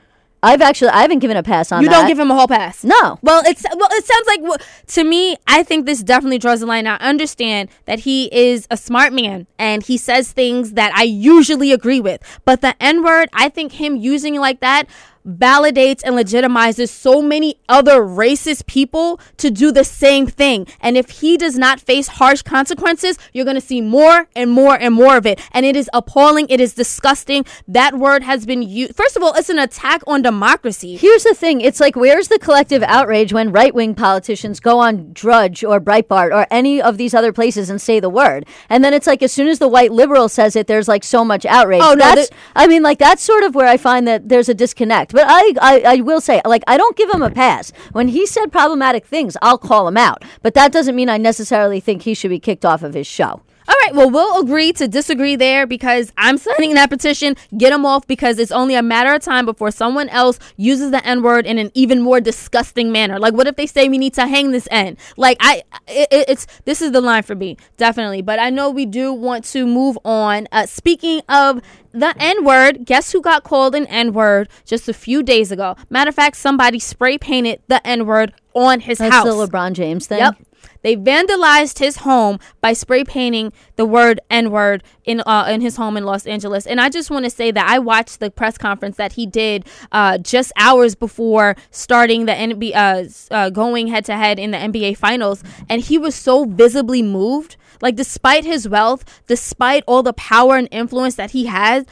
I've actually I haven't given a pass on You that. don't give him a whole pass. No. Well, it's well, it sounds like wh- to me. I think this definitely draws the line. I understand that he is a smart man and he says things that I usually agree with. But the N word, I think him using it like that validates and legitimizes so many other racist people to do the same thing. And if he does not face harsh consequences, you're going to see more and more and more of it. And it is appalling. It is disgusting. That word has been used. First of all, it's an attack on democracy. Here's the thing. It's like, where's the collective outrage when right wing politicians go on Drudge or Breitbart or any of these other places and say the word? And then it's like, as soon as the white liberal says it, there's like so much outrage. Oh, no, That's, I mean, like, that's sort of where I find that there's a disconnect. But I, I, I will say, like, I don't give him a pass. When he said problematic things, I'll call him out. But that doesn't mean I necessarily think he should be kicked off of his show. All right, well, we'll agree to disagree there because I'm signing that petition. Get them off because it's only a matter of time before someone else uses the N word in an even more disgusting manner. Like, what if they say we need to hang this N? Like, I, it, it's this is the line for me, definitely. But I know we do want to move on. Uh, speaking of the N word, guess who got called an N word just a few days ago? Matter of fact, somebody spray painted the N word on his That's house. the LeBron James thing. Yep. They vandalized his home by spray painting the word N word in uh, in his home in Los Angeles. And I just want to say that I watched the press conference that he did uh, just hours before starting the NBA, uh, uh, going head to head in the NBA Finals, and he was so visibly moved. Like despite his wealth, despite all the power and influence that he has,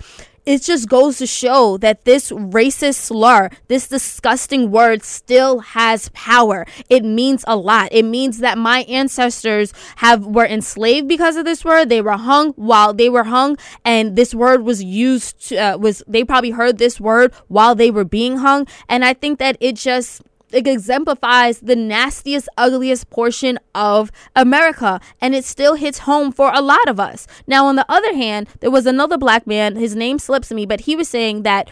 it just goes to show that this racist slur, this disgusting word still has power. It means a lot. It means that my ancestors have were enslaved because of this word. They were hung while they were hung and this word was used to, uh, was they probably heard this word while they were being hung and I think that it just it exemplifies the nastiest, ugliest portion of America, and it still hits home for a lot of us. Now, on the other hand, there was another black man, his name slips me, but he was saying that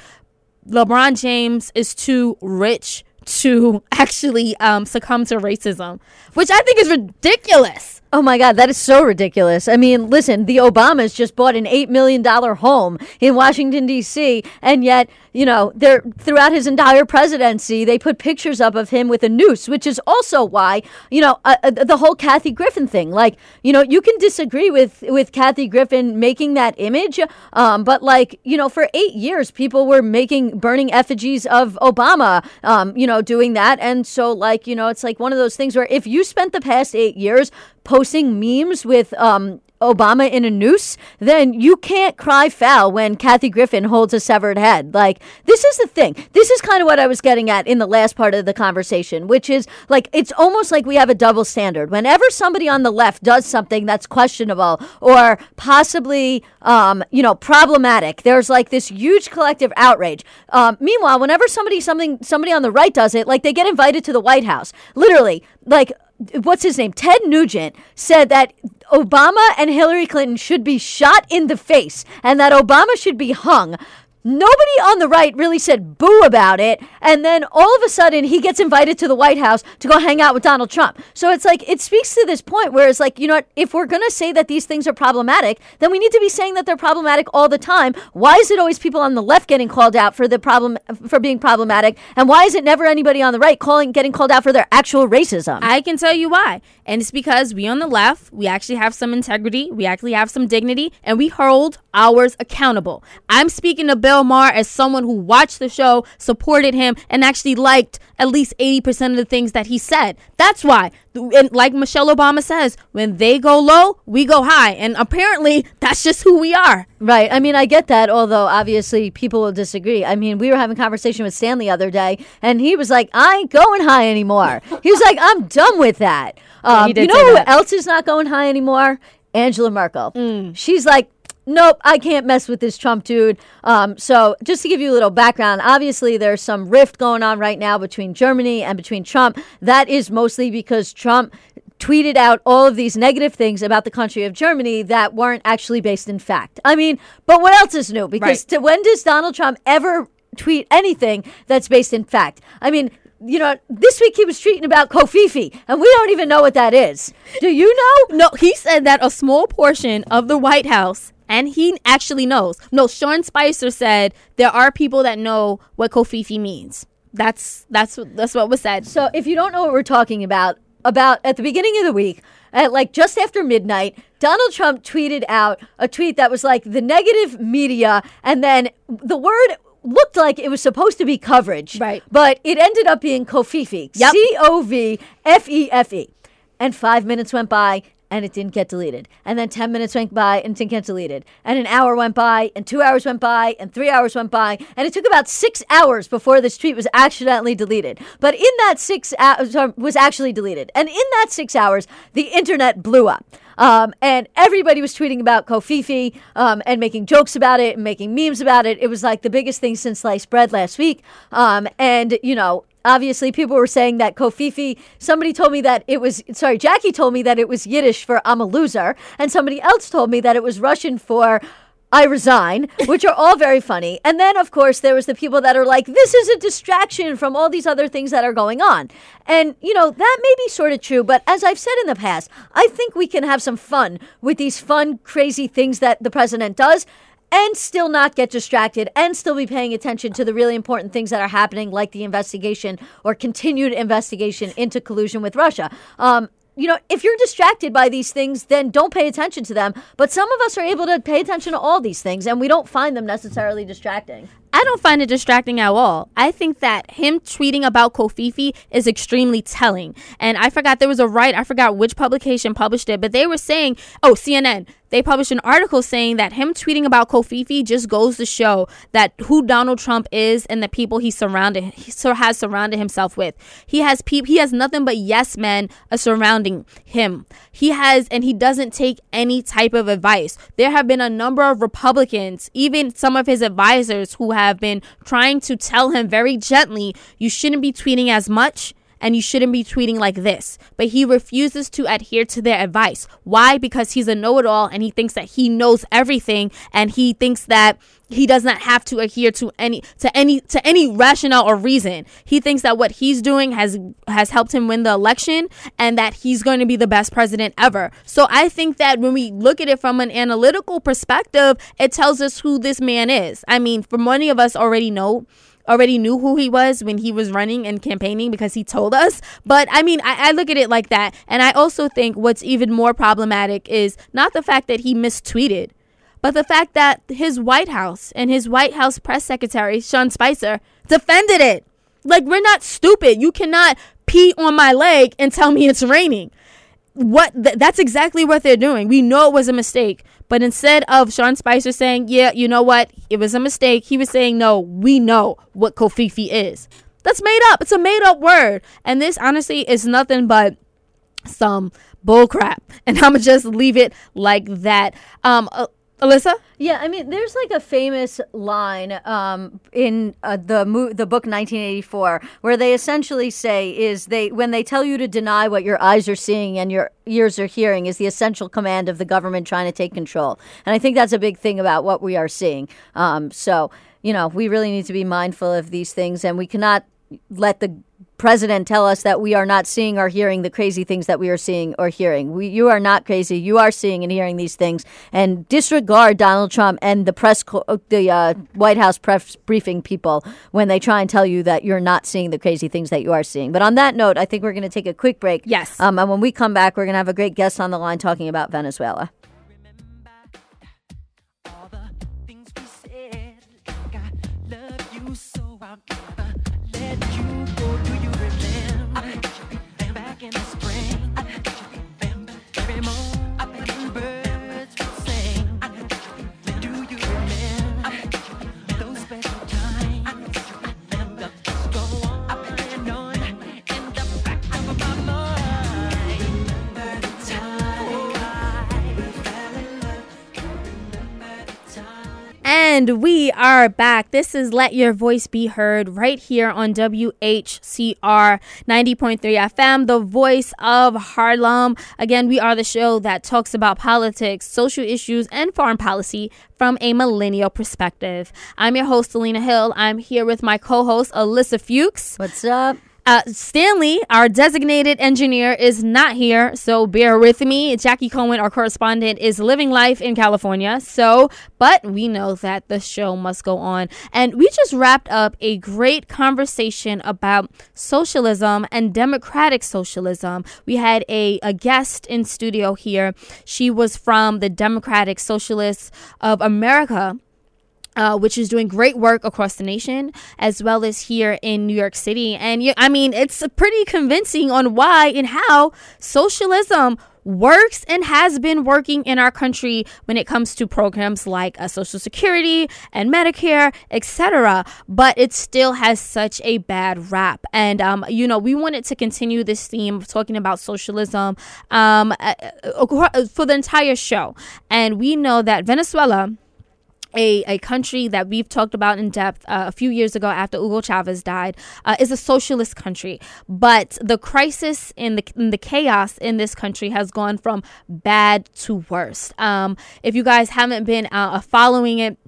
LeBron James is too rich to actually um, succumb to racism, which I think is ridiculous. Oh my God, that is so ridiculous. I mean, listen, the Obamas just bought an $8 million home in Washington, D.C., and yet, you know, they're, throughout his entire presidency, they put pictures up of him with a noose, which is also why, you know, uh, uh, the whole Kathy Griffin thing. Like, you know, you can disagree with, with Kathy Griffin making that image, um, but like, you know, for eight years, people were making, burning effigies of Obama, um, you know, doing that. And so, like, you know, it's like one of those things where if you spent the past eight years posting memes with um, Obama in a noose, then you can't cry foul when Kathy Griffin holds a severed head. Like, this is the thing. This is kind of what I was getting at in the last part of the conversation, which is like, it's almost like we have a double standard. Whenever somebody on the left does something that's questionable or possibly, um, you know, problematic, there's like this huge collective outrage. Um, meanwhile, whenever somebody, something, somebody on the right does it, like they get invited to the White House. Literally, like, what's his name? Ted Nugent said that Obama and Hillary Clinton should be shot in the face and that Obama should be hung. Nobody on the right really said boo about it. And then all of a sudden, he gets invited to the White House to go hang out with Donald Trump. So it's like, it speaks to this point where it's like, you know what? If we're going to say that these things are problematic, then we need to be saying that they're problematic all the time. Why is it always people on the left getting called out for the problem, for being problematic? And why is it never anybody on the right calling, getting called out for their actual racism? I can tell you why. And it's because we on the left, we actually have some integrity, we actually have some dignity, and we hold ours accountable. I'm speaking to Bill Maher as someone who watched the show, supported him, and actually liked at least 80% of the things that he said. That's why. And like Michelle Obama says, when they go low, we go high. And apparently, that's just who we are. Right. I mean, I get that, although obviously people will disagree. I mean, we were having a conversation with Stan the other day, and he was like, I ain't going high anymore. he was like, I'm done with that. Um, did you know who that. else is not going high anymore? Angela Merkel. Mm. She's like, Nope, I can't mess with this Trump dude. Um, so, just to give you a little background, obviously there's some rift going on right now between Germany and between Trump. That is mostly because Trump tweeted out all of these negative things about the country of Germany that weren't actually based in fact. I mean, but what else is new? Because Right. to, when does Donald Trump ever tweet anything that's based in fact? I mean, you know, this week he was tweeting about Covfefe, and we don't even know what that is. Do you know? No, he said that a small portion of the White House, and he actually knows. No, Sean Spicer said there are people that know what Covfefe means. That's that's that's what was said. So if you don't know what we're talking about, about at the beginning of the week, at like just after midnight, Donald Trump tweeted out a tweet that was like the negative media, and then the word looked like it was supposed to be coverage, Right. But it ended up being Covfefe, Yep. C O V F E F E, and five minutes went by. And it didn't get deleted. And then 10 minutes went by and it didn't get deleted. And an hour went by, and two hours went by, and three hours went by. And it took about six hours before this tweet was accidentally deleted. But in that six hours, was actually deleted. And in that six hours, the internet blew up. Um, and everybody was tweeting about Covfefe um, and making jokes about it and making memes about it. It was like the biggest thing since sliced bread last week. Um, and, you know, obviously people were saying that Covfefe. Somebody told me that it was sorry. Jackie told me that it was Yiddish for "I'm a loser," and somebody else told me that it was Russian for. I resign, which are all very funny. And then, of course, there was the people that are like, this is a distraction from all these other things that are going on. And, you know, that may be sort of true, but as I've said in the past, I think we can have some fun with these fun, crazy things that the president does and still not get distracted and still be paying attention to the really important things that are happening, like the investigation or continued investigation into collusion with Russia. Um, you know, if you're distracted by these things, then don't pay attention to them. But some of us are able to pay attention to all these things, and we don't find them necessarily distracting. I don't find it distracting at all. I think that him tweeting about Covfefe is extremely telling. And I forgot there was a right, I forgot which publication published it, but they were saying, oh, CNN, they published an article saying that him tweeting about Covfefe just goes to show that who Donald Trump is and the people he surrounded he has surrounded himself with. He has peop- he has nothing but yes men uh, surrounding him. He has and he doesn't take any type of advice. There have been a number of Republicans, even some of his advisors who have been trying to tell him very gently, you shouldn't be tweeting as much and you shouldn't be tweeting like this. But he refuses to adhere to their advice. Why? Because he's a know it all and he thinks that he knows everything and he thinks that he does not have to adhere to any to any to any rationale or reason. He thinks that what he's doing has has helped him win the election and that he's going to be the best president ever. So I think that when we look at it from an analytical perspective, it tells us who this man is. I mean, for many of us already know already knew who he was when he was running and campaigning because he told us. But I mean, I, I, look at it like that. And I also think what's even more problematic is not the fact that he mistweeted, but the fact that his White House and his White House press secretary, Sean Spicer, defended it. Like, we're not stupid. You cannot pee on my leg and tell me it's raining what th- that's exactly what they're doing. We know it was a mistake, but instead of Sean Spicer saying, "Yeah, you know what, it was a mistake," he was saying, "No, we know what covfefe is." That's made up. It's a made up word, and this honestly is nothing but some bullcrap. And I'm gonna just leave it like that. Um, uh, Alyssa. Yeah, I mean, there's like a famous line um, in uh, the mo- the book 1984 where they essentially say is they when they tell you to deny what your eyes are seeing and your ears are hearing is the essential command of the government trying to take control. And I think that's a big thing about what we are seeing. Um, so you know, we really need to be mindful of these things, and we cannot let the president tell us that we are not seeing or hearing the crazy things that we are seeing or hearing. We, you are not crazy. You are seeing and hearing these things, and disregard Donald Trump and the press, co- uh, the uh, White House press briefing people when they try and tell you that you're not seeing the crazy things that you are seeing. But on that note, I think we're going to take a quick break. Yes. Um, and when we come back, we're going to have a great guest on the line talking about Venezuela. And we are back. This is Let Your Voice Be Heard right here on WHCR 90.3 FM, the voice of Harlem. Again, we are the show that talks about politics, social issues, and foreign policy from a millennial perspective. I'm your host, Selena Hill. I'm here with my co host, Alyssa Fuchs. What's up? Uh, Stanley, our designated engineer, is not here, so bear with me. Jackie Cohen, our correspondent, is living life in California. So, but we know that the show must go on. And we just wrapped up a great conversation about socialism and democratic socialism. We had a, a guest in studio here. She was from the Democratic Socialists of America uh, which is doing great work across the nation as well as here in New York City. And I mean, it's pretty convincing on why and how socialism works and has been working in our country when it comes to programs like uh, Social Security and Medicare, etc. But it still has such a bad rap. And, um, you know, we wanted to continue this theme of talking about socialism um, uh, uh, for the entire show. And we know that Venezuela a, a country that we've talked about in depth uh, a few years ago after Hugo Chavez died uh, is a socialist country. But the crisis and the, and the chaos in this country has gone from bad to worst. Um, if you guys haven't been uh, following it,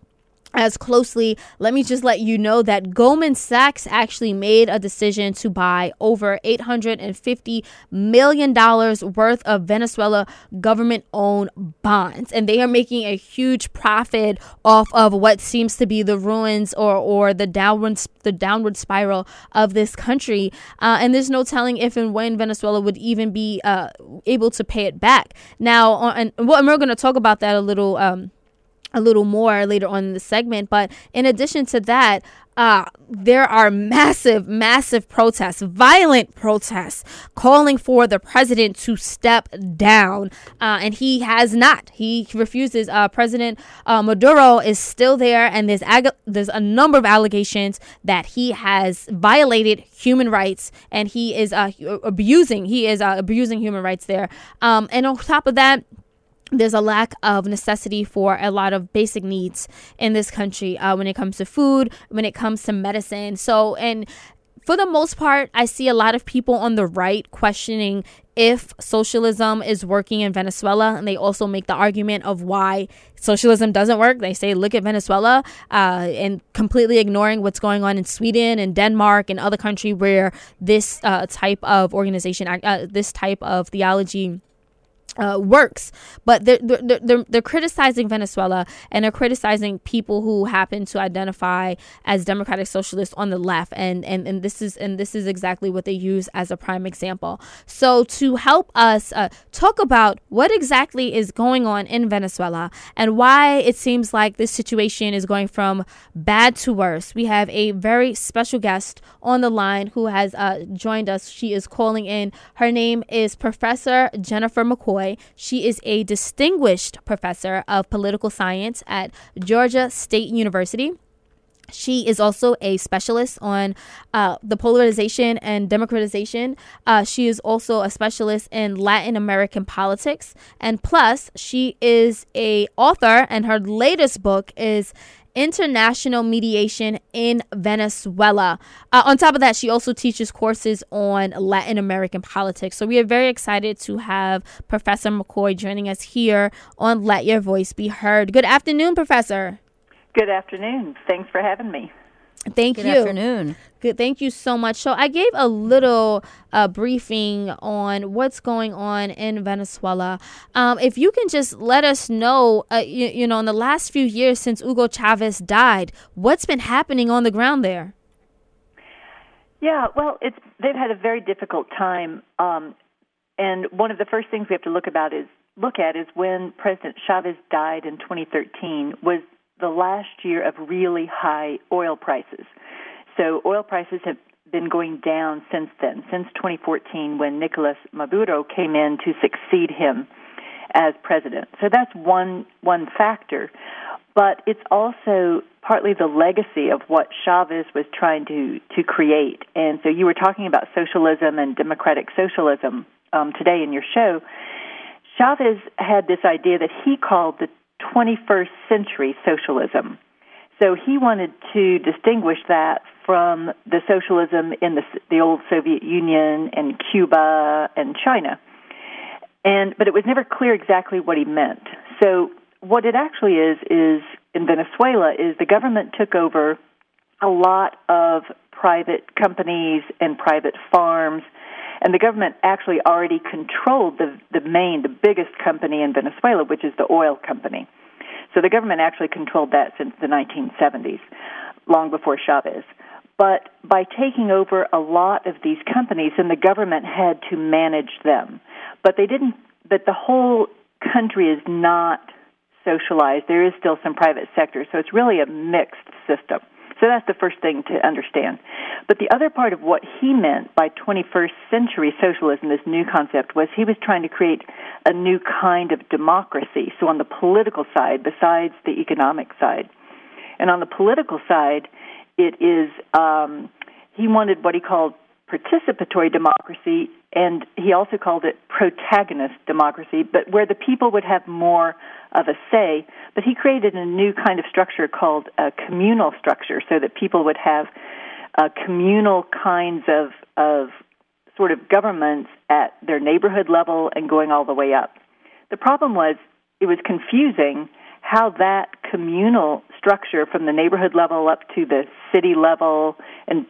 as closely, let me just let you know that Goldman Sachs actually made a decision to buy over $850 million worth of Venezuela government owned bonds. And they are making a huge profit off of what seems to be the ruins or, or the downward the downward spiral of this country. Uh, and there's no telling if and when Venezuela would even be uh, able to pay it back. Now, and, and we're going to talk about that a little. Um, a little more later on in the segment. But in addition to that, uh, there are massive, massive protests, violent protests, calling for the president to step down. Uh, and he has not. He refuses. Uh, president uh, Maduro is still there, and there's ag- there's a number of allegations that he has violated human rights, and he is uh, abusing. He is uh, abusing human rights there. Um, and on top of that there's a lack of necessity for a lot of basic needs in this country uh, when it comes to food, when it comes to medicine. So, and for the most part, I see a lot of people on the right questioning if socialism is working in Venezuela. And they also make the argument of why socialism doesn't work. They say, look at Venezuela, uh, and completely ignoring what's going on in Sweden and Denmark and other countries where this uh, type of organization, uh, this type of theology uh, works, but they're, they're, they're, they're, criticizing Venezuela and they're criticizing people who happen to identify as democratic socialists on the left, and, and, and this is and this is exactly what they use as a prime example. So to help us uh, talk about what exactly is going on in Venezuela and why it seems like this situation is going from bad to worse, we have a very special guest on the line who has uh, joined us. She is calling in. Her name is Professor Jennifer McCoy. She is a distinguished professor of political science at Georgia State University. She is also a specialist on uh, the polarization and democratization. Uh, she is also a specialist in Latin American politics, and plus, she is a author. And her latest book is international mediation in Venezuela. Uh, on top of that, she also teaches courses on Latin American politics. So we are very excited to have Professor McCoy joining us here on Let Your Voice Be Heard. Good afternoon, Professor. Good afternoon. Thanks for having me. Thank Good you. Good afternoon. Good. Thank you so much. So I gave a little uh, briefing on what's going on in Venezuela. Um, if you can just let us know, uh, you, you know, in the last few years since Hugo Chavez died, what's been happening on the ground there? Yeah, well, it's they've had a very difficult time, um, and one of the first things we have to look about is look at is when President Chavez died in 2013 was the last year of really high oil prices. So oil prices have been going down since then, since 2014 when Nicolas Maduro came in to succeed him as president. So that's one one factor, but it's also partly the legacy of what Chavez was trying to to create. And so you were talking about socialism and democratic socialism um, today in your show. Chavez had this idea that he called the 21st century socialism. So he wanted to distinguish that from the socialism in the, the old Soviet Union and Cuba and China. And but it was never clear exactly what he meant. So what it actually is is in Venezuela is the government took over a lot of private companies and private farms and the government actually already controlled the the main the biggest company in Venezuela which is the oil company. So the government actually controlled that since the 1970s, long before Chavez. But by taking over a lot of these companies, then the government had to manage them. But they didn't. But the whole country is not socialized. There is still some private sector, so it's really a mixed system. So that's the first thing to understand. But the other part of what he meant by 21st century socialism, this new concept, was he was trying to create a new kind of democracy. So on the political side, besides the economic side. And on the political side, it is um, he wanted what he called participatory democracy, and he also called it protagonist democracy, but where the people would have more of a say. But he created a new kind of structure called a communal structure, so that people would have uh, communal kinds of of sort of governments at their neighborhood level and going all the way up. The problem was it was confusing how that communal structure from the neighborhood level up to the city level and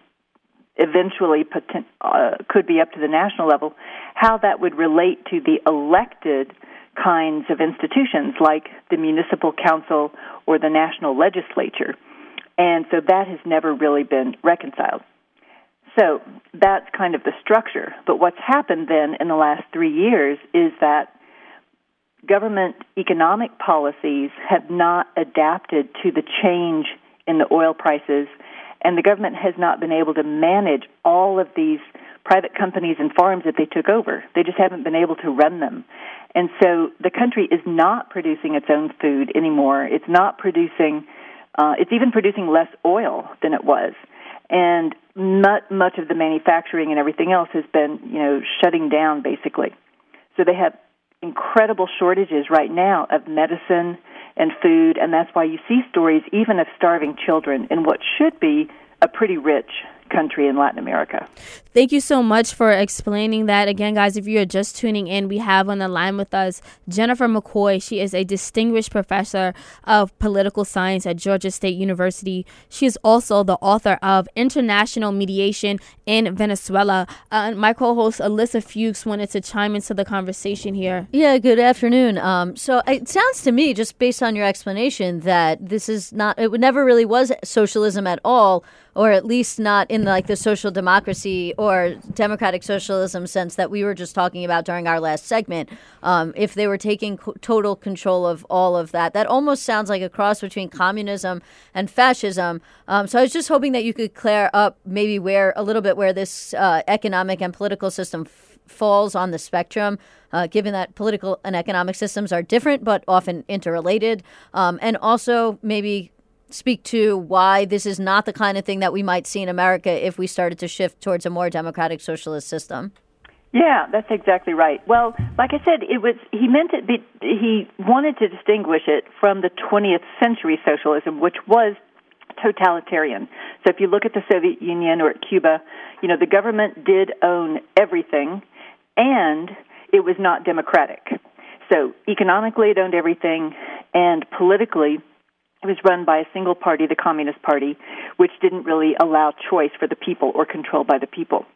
eventually poten- uh, could be up to the national level, how that would relate to the elected kinds of institutions like the municipal council or the national legislature. And so that has never really been reconciled. So that's kind of the structure. But what's happened then in the last three years is that government economic policies have not adapted to the change in the oil prices, and the government has not been able to manage all of these private companies and farms that they took over. They just haven't been able to run them. And so the country is not producing its own food anymore. It's not producing, uh, it's even producing less oil than it was. And not much of the manufacturing and everything else has been, you know, shutting down basically. So they have incredible shortages right now of medicine and food, and that's why you see stories even of starving children in what should be a pretty rich country in Latin America. Thank you so much for explaining that. Again, guys, if you're just tuning in, we have on the line with us Jennifer McCoy. She is a distinguished professor of political science at Georgia State University. She is also the author of International Mediation in Venezuela. Uh, my co host, Alyssa Fuchs, wanted to chime into the conversation here. Yeah, good afternoon. Um, so it sounds to me, just based on your explanation, that this is not, it never really was socialism at all, or at least not in like the social democracy or democratic socialism sense that we were just talking about during our last segment. Um, if they were taking co- total control of all of that, that almost sounds like a cross between communism and fascism. Um, so I was just hoping that you could clear up maybe where a little bit where this uh, economic and political system falls on the spectrum. Uh, given that political and economic systems are different but often interrelated, um, and also maybe speak to why this is not the kind of thing that we might see in America if we started to shift towards a more democratic socialist system? Yeah, that's exactly right. Well, like I said, it was he meant it. Be, he wanted to distinguish it from the 20th century socialism, which was totalitarian. So if you look at the Soviet Union or at Cuba, you know the government did own everything, and it was not democratic. So economically, it owned everything, and politically, it was run by a single party, the Communist Party, which didn't really allow choice for the people or control by the people.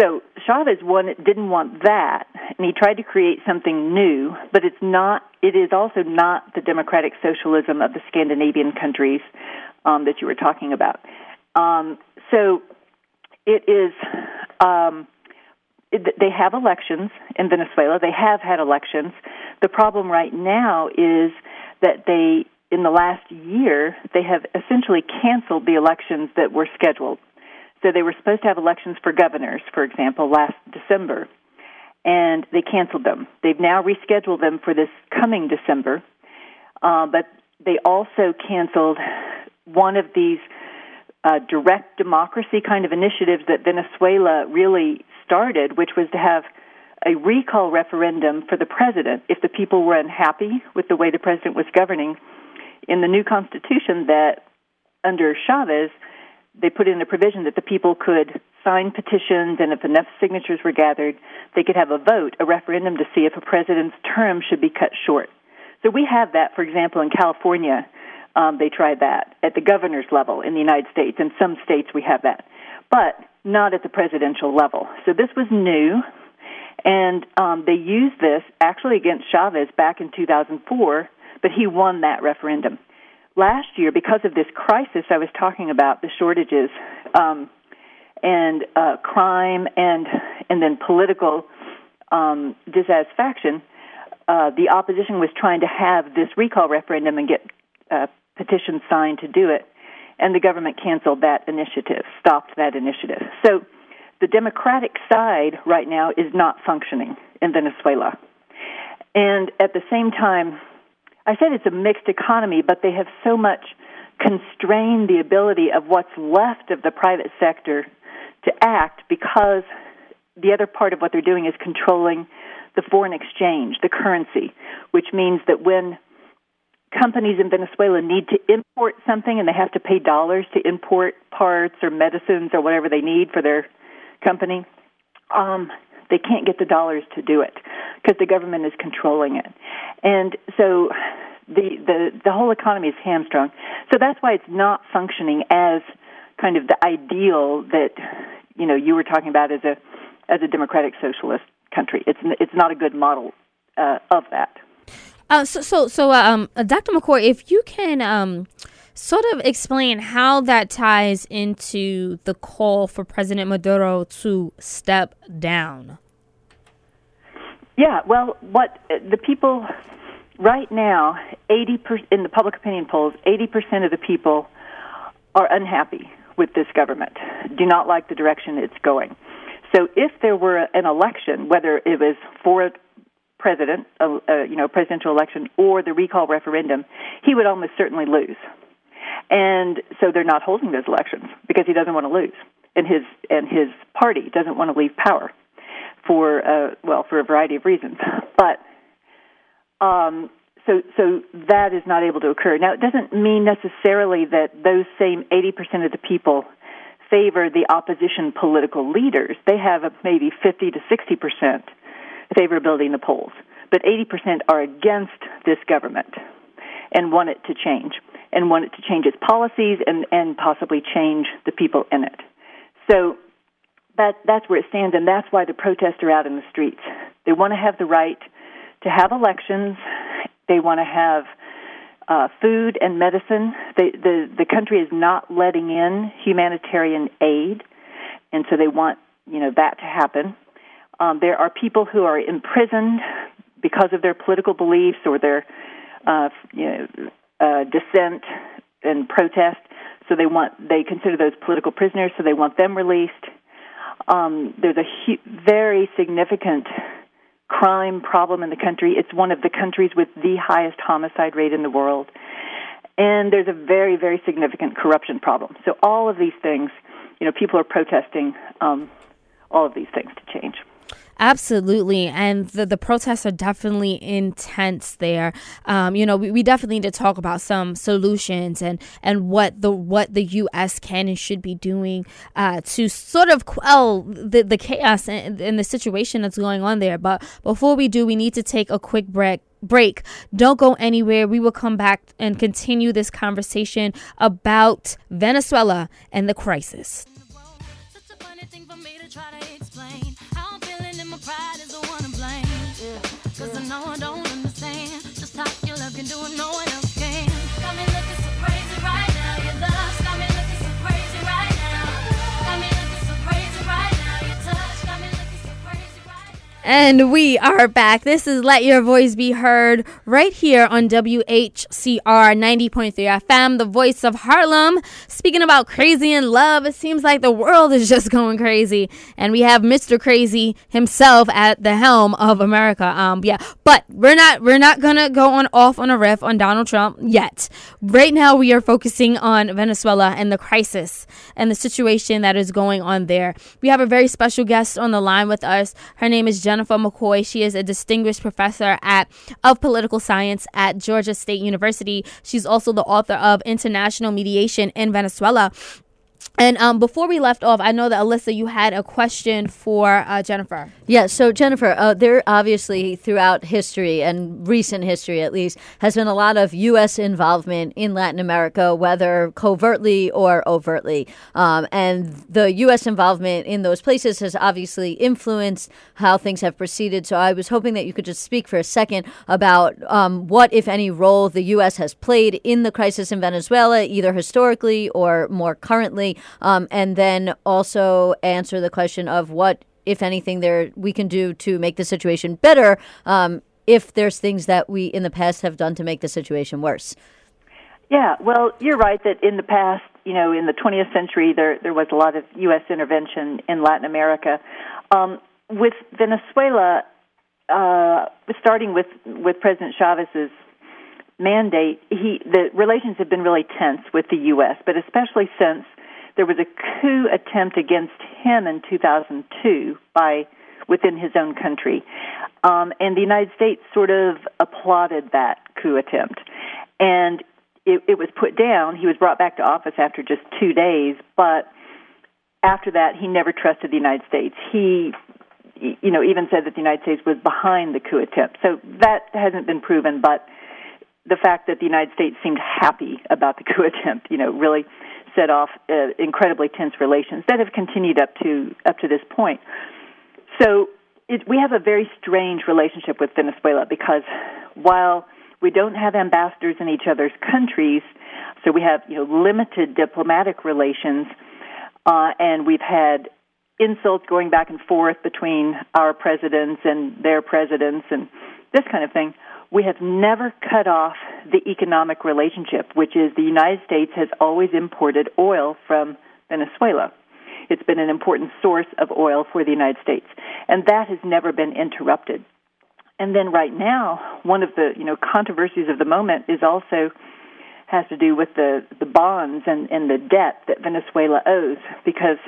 So Chavez wanted, didn't want that, and he tried to create something new. But it's not. It is also not the democratic socialism of the Scandinavian countries um, that you were talking about. Um, so it is. Um, it, they have elections in Venezuela. They have had elections. The problem right now is that they in the last year, they have essentially canceled the elections that were scheduled. So they were supposed to have elections for governors, for example, last December, and they canceled them. They've now rescheduled them for this coming December, uh, but they also canceled one of these uh, direct democracy kind of initiatives that Venezuela really started, which was to have a recall referendum for the president if the people were unhappy with the way the president was governing in the new constitution that under Chavez, they put in a provision that the people could sign petitions, and if enough signatures were gathered, they could have a vote, a referendum to see if a president's term should be cut short. So we have that, for example, in California. Um, they tried that at the governor's level in the United States. In some states, we have that, but not at the presidential level. So this was new, and um, they used this actually against Chavez back in 2004 but he won that referendum. Last year, because of this crisis I was talking about, the shortages um, and uh, crime and and then political um, dissatisfaction, uh, the opposition was trying to have this recall referendum and get uh, petitions signed to do it, and the government canceled that initiative, stopped that initiative. So the Democratic side right now is not functioning in Venezuela. And at the same time, I said it's a mixed economy, but they have so much constrained the ability of what's left of the private sector to act because the other part of what they're doing is controlling the foreign exchange, the currency, which means that when companies in Venezuela need to import something and they have to pay dollars to import parts or medicines or whatever they need for their company, um, they can't get the dollars to do it because the government is controlling it. And so the, the, the whole economy is hamstrung. So that's why it's not functioning as kind of the ideal that you know you were talking about as a as a democratic socialist country. It's it's not a good model uh, of that. Uh, so, so, so, uh, um, Dr. McCoy, if you can, um, sort of explain how that ties into the call for President Maduro to step down. Yeah, well, what the people right now, eighty per, in the public opinion polls, eighty percent of the people are unhappy with this government. Do not like the direction it's going. So, if there were an election, whether it was for president, uh, uh, you know, presidential election or the recall referendum, he would almost certainly lose. And so they're not holding those elections because he doesn't want to lose, and his and his party doesn't want to leave power for uh, well for a variety of reasons. But um, so so that is not able to occur. Now it doesn't mean necessarily that those same eighty percent of the people favor the opposition political leaders. They have a maybe fifty to sixty percent favorability in the polls, but 80% are against this government and want it to change and want it to change its policies and, and possibly change the people in it. So that, that's where it stands, and that's why the protests are out in the streets. They want to have the right to have elections. They want to have uh, food and medicine. They, the the country is not letting in humanitarian aid, and so they want you know that to happen. Um, there are people who are imprisoned because of their political beliefs or their uh, you know, uh, dissent and protest. So they want they consider those political prisoners. So they want them released. Um, there's a hu- very significant crime problem in the country. It's one of the countries with the highest homicide rate in the world. And there's a very, very significant corruption problem. So all of these things, you know, people are protesting um, all of these things to change. Absolutely, and the the protests are definitely intense there. Um, you know, we, we definitely need to talk about some solutions and and what the what the U.S. can and should be doing uh, to sort of quell the the chaos and, and the situation that's going on there. But before we do, we need to take a quick break break. Don't go anywhere. We will come back and continue this conversation about Venezuela and the crisis. And we are back. This is Let Your Voice Be Heard right here on WHCR 90.3 FM, the voice of Harlem. Speaking about crazy in love, it seems like the world is just going crazy. And we have Mr. Crazy himself at the helm of America. Um, yeah, but we're not we're not gonna go on off on a riff on Donald Trump yet. Right now we are focusing on Venezuela and the crisis and the situation that is going on there. We have a very special guest on the line with us. Her name is Jennifer McCoy. She is a distinguished professor at of political science at Georgia State University. She's also the author of International Mediation in Venezuela. And um, before we left off, I know that Alyssa, you had a question for uh, Jennifer. Yeah, so Jennifer, uh, there obviously throughout history and recent history at least has been a lot of U.S. involvement in Latin America, whether covertly or overtly. Um, and the U.S. involvement in those places has obviously influenced how things have proceeded. So I was hoping that you could just speak for a second about um, what, if any, role the U.S. has played in the crisis in Venezuela, either historically or more currently, um, and then also answer the question of what if anything, there we can do to make the situation better. Um, if there's things that we in the past have done to make the situation worse. Yeah, well, you're right that in the past, you know, in the 20th century, there there was a lot of U.S. intervention in Latin America. Um, with Venezuela, uh, starting with with President Chavez's mandate, he the relations have been really tense with the U.S., but especially since there was a coup attempt against him in 2002 by within his own country, um, and the United States sort of applauded that coup attempt, and it, it was put down. He was brought back to office after just two days, but after that, he never trusted the United States. He, you know, even said that the United States was behind the coup attempt. So that hasn't been proven, but the fact that the United States seemed happy about the coup attempt, you know, really set off uh, incredibly tense relations that have continued up to up to this point. So it, we have a very strange relationship with Venezuela because while we don't have ambassadors in each other's countries, so we have you know limited diplomatic relations, uh, and we've had insults going back and forth between our presidents and their presidents and this kind of thing. We have never cut off the economic relationship, which is the United States has always imported oil from Venezuela. It's been an important source of oil for the United States, and that has never been interrupted. And then right now, one of the you know controversies of the moment is also has to do with the the bonds and and the debt that Venezuela owes because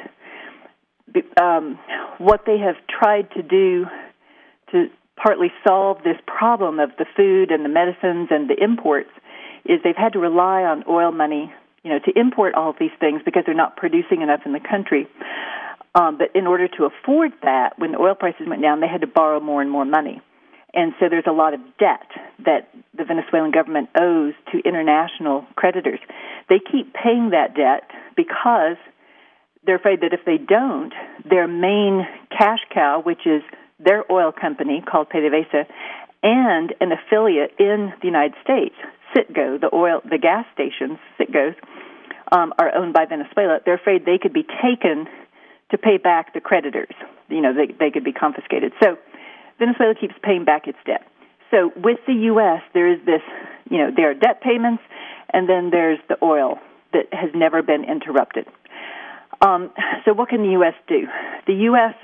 um, what they have tried to do to partly solve this problem of the food and the medicines and the imports is they've had to rely on oil money, you know, to import all of these things because they're not producing enough in the country. Um, but in order to afford that, when the oil prices went down, they had to borrow more and more money. And so there's a lot of debt that the Venezuelan government owes to international creditors. They keep paying that debt because they're afraid that if they don't, their main cash cow, which is their oil company called PDVSA, and an affiliate in the United States, Citgo, the oil, the gas stations, Citgo's, um, are owned by Venezuela. They're afraid they could be taken to pay back the creditors. You know, they they could be confiscated. So Venezuela keeps paying back its debt. So with the U.S., there is this, you know, there are debt payments, and then there's the oil that has never been interrupted. Um, so what can the U.S. do? The U.S.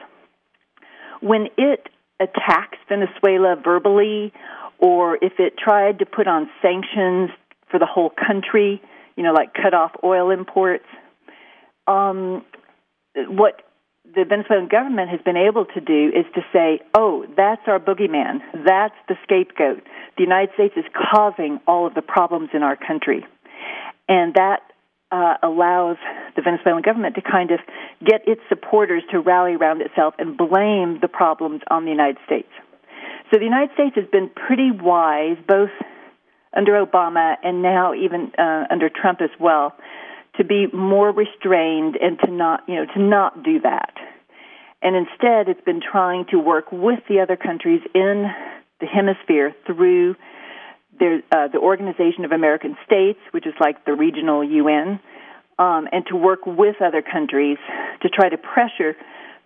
when it attacks Venezuela verbally, or if it tried to put on sanctions for the whole country, you know, like cut off oil imports, um, what the Venezuelan government has been able to do is to say, oh, that's our boogeyman. That's the scapegoat. The United States is causing all of the problems in our country. And that uh, allows the Venezuelan government to kind of get its supporters to rally around itself and blame the problems on the United States. So the United States has been pretty wise, both under Obama and now even uh, under Trump as well, to be more restrained and to not, you know, to not do that. And instead, it's been trying to work with the other countries in the hemisphere through their, uh, the Organization of American States, which is like the regional UN, um, and to work with other countries to try to pressure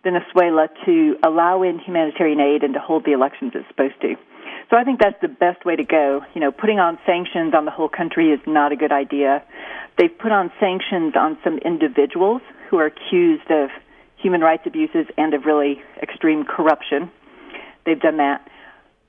Venezuela to allow in humanitarian aid and to hold the elections it's supposed to. So I think that's the best way to go. You know, putting on sanctions on the whole country is not a good idea. They've put on sanctions on some individuals who are accused of human rights abuses and of really extreme corruption. They've done that.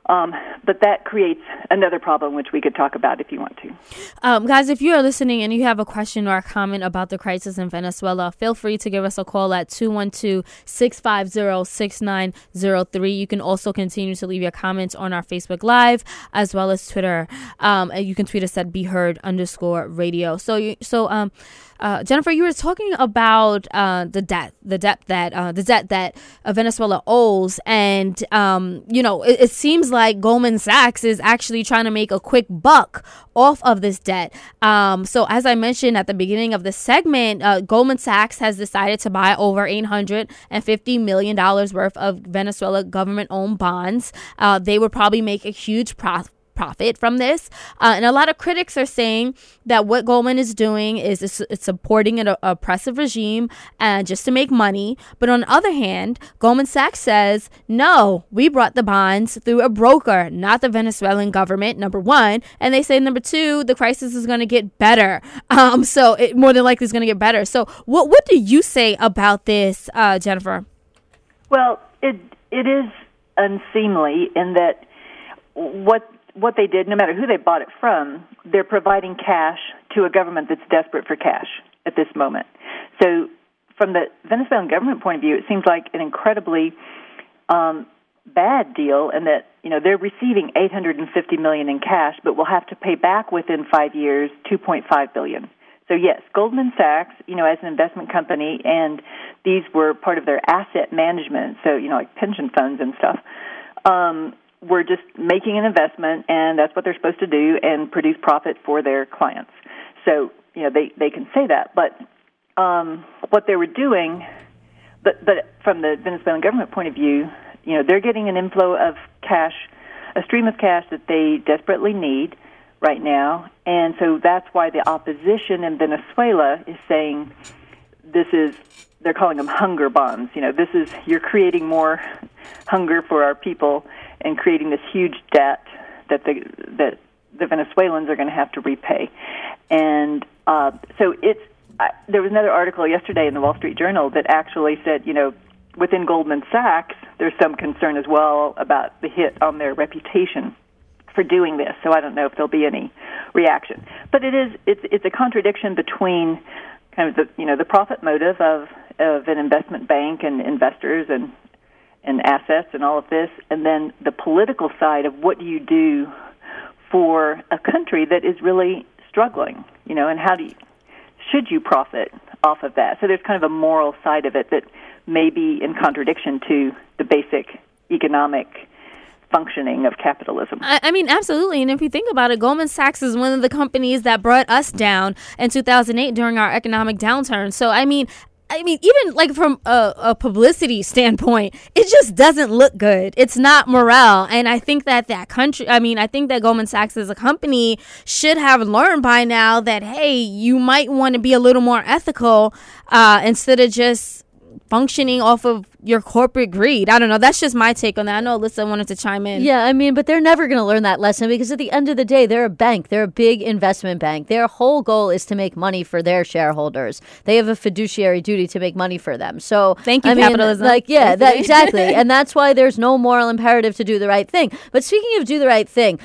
Um, but that creates another problem, which we could talk about if you want to. Um, guys, if you are listening and you have a question or a comment about the crisis in Venezuela, feel free to give us a call at 212 650 6903. You can also continue to leave your comments on our Facebook Live as well as Twitter. Um, and you can tweet us at BeHeard underscore radio. So, you, so, um, uh, Jennifer, you were talking about uh, the debt, the debt that uh, the debt that uh, Venezuela owes, and um, you know, it, it, seems like Goldman Sachs is actually trying to make a quick buck off of this debt. Um, so, as I mentioned at the beginning of the segment, uh, Goldman Sachs has decided to buy over eight hundred and fifty million dollars worth of Venezuela government-owned bonds. Uh, they would probably make a huge profit profit from this. Uh, and a lot of critics are saying that what Goldman is doing is it's, it's supporting an oppressive regime and just to make money. But on the other hand, Goldman Sachs says, no, we brought the bonds through a broker, not the Venezuelan government, number one. And they say, number two, the crisis is going to get better. Um, so it more than likely is going to get better. So what, what do you say about this, uh, Jennifer? Well, it it is unseemly in that what what they did, no matter who they bought it from, they're providing cash to a government that's desperate for cash at this moment. So, from the Venezuelan government point of view, it seems like an incredibly um, bad deal, and that you know they're receiving 850 million in cash, but will have to pay back within five years 2.5 billion. So yes, Goldman Sachs, you know, as an investment company, and these were part of their asset management, so you know, like pension funds and stuff. Um, were just making an investment, and that's what they're supposed to do, and produce profit for their clients. So you know, they they can say that, but um, what they were doing, but but from the Venezuelan government point of view, you know, they're getting an inflow of cash, a stream of cash that they desperately need right now, and so that's why the opposition in Venezuela is saying this is they're calling them hunger bonds. You know, this is you're creating more hunger for our people and creating this huge debt that the that the Venezuelans are going to have to repay. And uh, so it's I, there was another article yesterday in the Wall Street Journal that actually said, you know, within Goldman Sachs, there's some concern as well about the hit on their reputation for doing this. So I don't know if there'll be any reaction. But it is it's it's a contradiction between kind of the you know the profit motive of of an investment bank and investors and and assets and all of this, and then the political side of what do you do for a country that is really struggling, you know, and how do you, should you profit off of that? So there's kind of a moral side of it that may be in contradiction to the basic economic functioning of capitalism. I, I mean, absolutely. And if you think about it, Goldman Sachs is one of the companies that brought us down in 2008 during our economic downturn. So, I mean, I mean, even like from a, a, publicity standpoint, it just doesn't look good. It's not morale. And I think that that country, I mean, I think that Goldman Sachs as a company should have learned by now that, hey, you might want to be a little more ethical uh, instead of just functioning off of your corporate greed. I don't know. That's just my take on that. I know Alyssa wanted to chime in. Yeah, I mean, but they're never going to learn that lesson because at the end of the day, they're a bank. They're a big investment bank. Their whole goal is to make money for their shareholders. They have a fiduciary duty to make money for them. So thank you, I mean, capitalism. Like, yeah, that, exactly. and that's why there's no moral imperative to do the right thing. But speaking of do the right thing,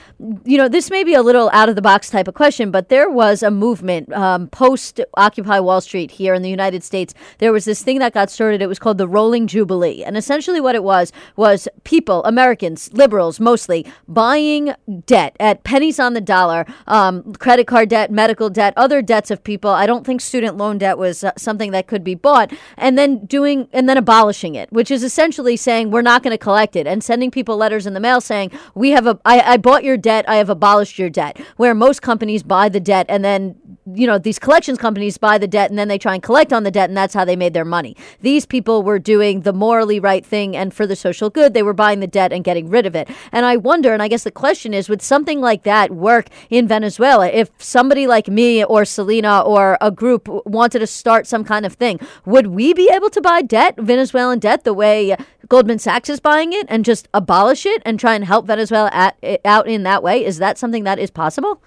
you know, this may be a little out of the box type of question, but there was a movement um, post Occupy Wall Street here in the United States. There was this thing that got started. It was called the Rolling Jubilee. And essentially what it was was people, Americans, liberals mostly, buying debt at pennies on the dollar, um, credit card debt, medical debt, other debts of people. I don't think student loan debt was uh, something that could be bought. And then doing, and then abolishing it, which is essentially saying we're not going to collect it and sending people letters in the mail saying, we have a, I, I bought your debt, I have abolished your debt. Where most companies buy the debt and then, you know, these collections companies buy the debt and then they try and collect on the debt and that's how they made their money. These people were doing the morally right thing and for the social good. They were buying the debt and getting rid of it. And I wonder, and I guess the question is, would something like that work in Venezuela? If somebody like me or Selena or a group wanted to start some kind of thing, would we be able to buy debt, Venezuelan debt, the way Goldman Sachs is buying it and just abolish it and try and help Venezuela at, out in that way? Is that something that is possible?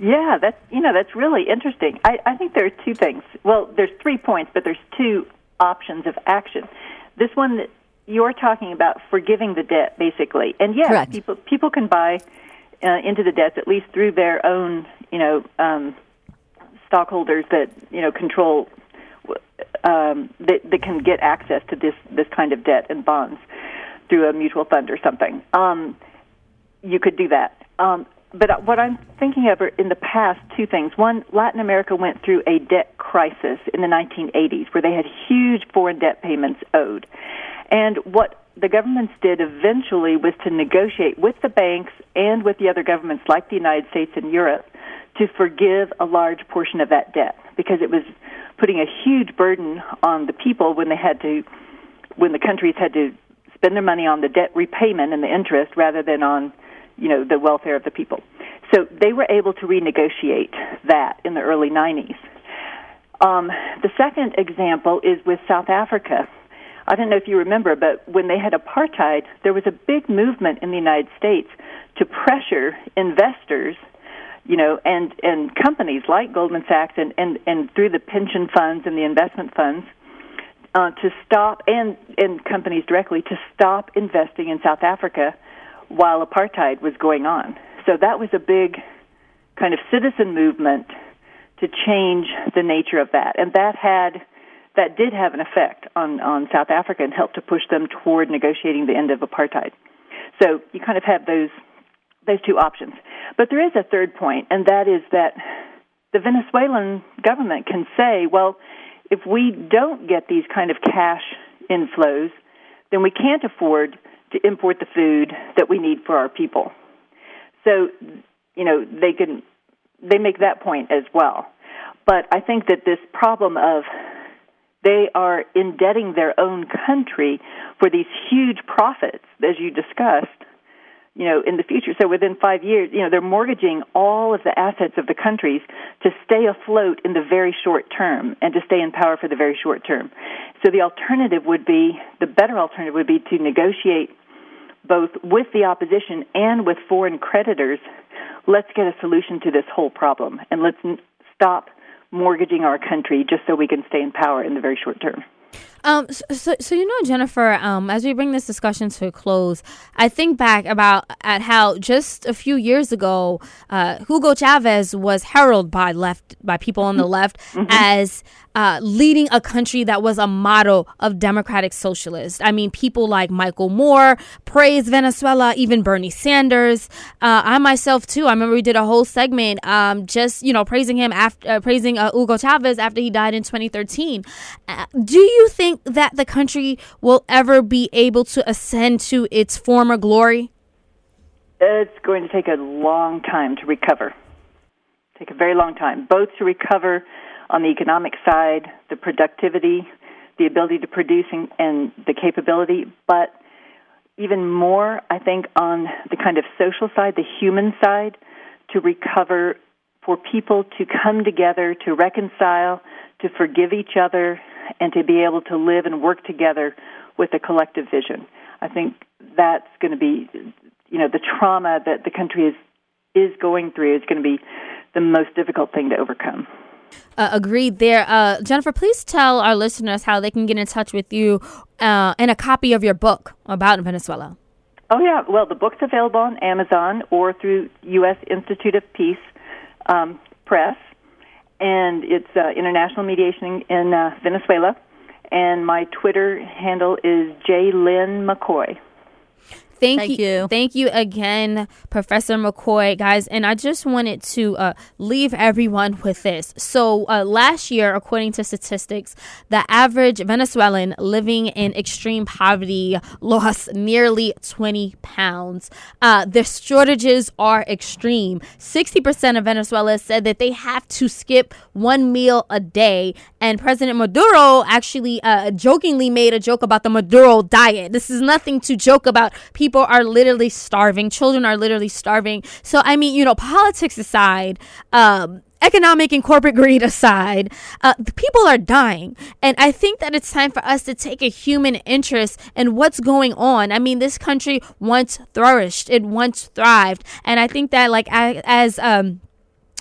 Yeah, that's you know that's really interesting. I, I think there are two things. Well, there's three points, but there's two options of action. This one that you're talking about forgiving the debt, basically, and yes, Correct. people people can buy uh, into the debts at least through their own you know um, stockholders that you know control um, that, that can get access to this this kind of debt and bonds through a mutual fund or something. Um, you could do that. Um, but what I'm thinking of are in the past two things. One, Latin America went through a debt crisis in the 1980s where they had huge foreign debt payments owed. And what the governments did eventually was to negotiate with the banks and with the other governments like the United States and Europe to forgive a large portion of that debt because it was putting a huge burden on the people when they had to when the countries had to spend their money on the debt repayment and the interest rather than on you know the welfare of the people. So they were able to renegotiate that in the early 90s. Um, the second example is with South Africa. I don't know if you remember, but when they had apartheid, there was a big movement in the United States to pressure investors, you know, and and companies like Goldman Sachs and and and through the pension funds and the investment funds uh, to stop and and companies directly to stop investing in South Africa while apartheid was going on. So that was a big kind of citizen movement to change the nature of that. And that had that did have an effect on, on South Africa and helped to push them toward negotiating the end of apartheid. So you kind of have those those two options. But there is a third point, and that is that the Venezuelan government can say, well, if we don't get these kind of cash inflows, then we can't afford to import the food that we need for our people. So, you know, they can they make that point as well. But I think that this problem of they are indebting their own country for these huge profits, as you discussed, you know, in the future. So within five years, you know, they're mortgaging all of the assets of the countries to stay afloat in the very short term and to stay in power for the very short term. So the alternative would be, the better alternative would be to negotiate both with the opposition and with foreign creditors. Let's get a solution to this whole problem and let's n- stop mortgaging our country just so we can stay in power in the very short term. Um, so, so, so you know, Jennifer, um, as we bring this discussion to a close, I think back about at how just a few years ago, uh, Hugo Chavez was heralded by left by people on the left as uh, leading a country that was a model of democratic socialist. I mean, people like Michael Moore praised Venezuela, even Bernie Sanders. Uh, I myself too. I remember we did a whole segment, um, just you know, praising him after uh, praising uh, Hugo Chavez after he died in 2013. Uh, do you think that the country will ever be able to ascend to its former glory? It's going to take a long time to recover. Take a very long time, both to recover on the economic side, the productivity, the ability to produce, and, and the capability, but even more, I think, on the kind of social side, the human side, to recover for people to come together, to reconcile, to forgive each other, and to be able to live and work together with a collective vision. I think that's going to be, you know, the trauma that the country is is going through is going to be the most difficult thing to overcome. Uh, agreed there. Uh, Jennifer, please tell our listeners how they can get in touch with you uh, and a copy of your book about Venezuela. Oh yeah, well the book's available on Amazon or through U.S. Institute of Peace um, Press, and it's uh, International Mediation in uh, Venezuela. And my Twitter handle is J Lynn McCoy. Thank, Thank you. you. Thank you again, Professor McCoy, guys. And I just wanted to uh, leave everyone with this. So, uh, last year, according to statistics, the average Venezuelan living in extreme poverty lost nearly 20 pounds. Uh, the shortages are extreme. 60% of Venezuelans said that they have to skip one meal a day. And President Maduro actually uh, jokingly made a joke about the Maduro diet. This is nothing to joke about. People are literally starving. Children are literally starving. So, I mean, you know, politics aside, um, economic and corporate greed aside, uh, people are dying. And I think that it's time for us to take a human interest in what's going on. I mean, this country once flourished, it once thrived. And I think that, like, as, um,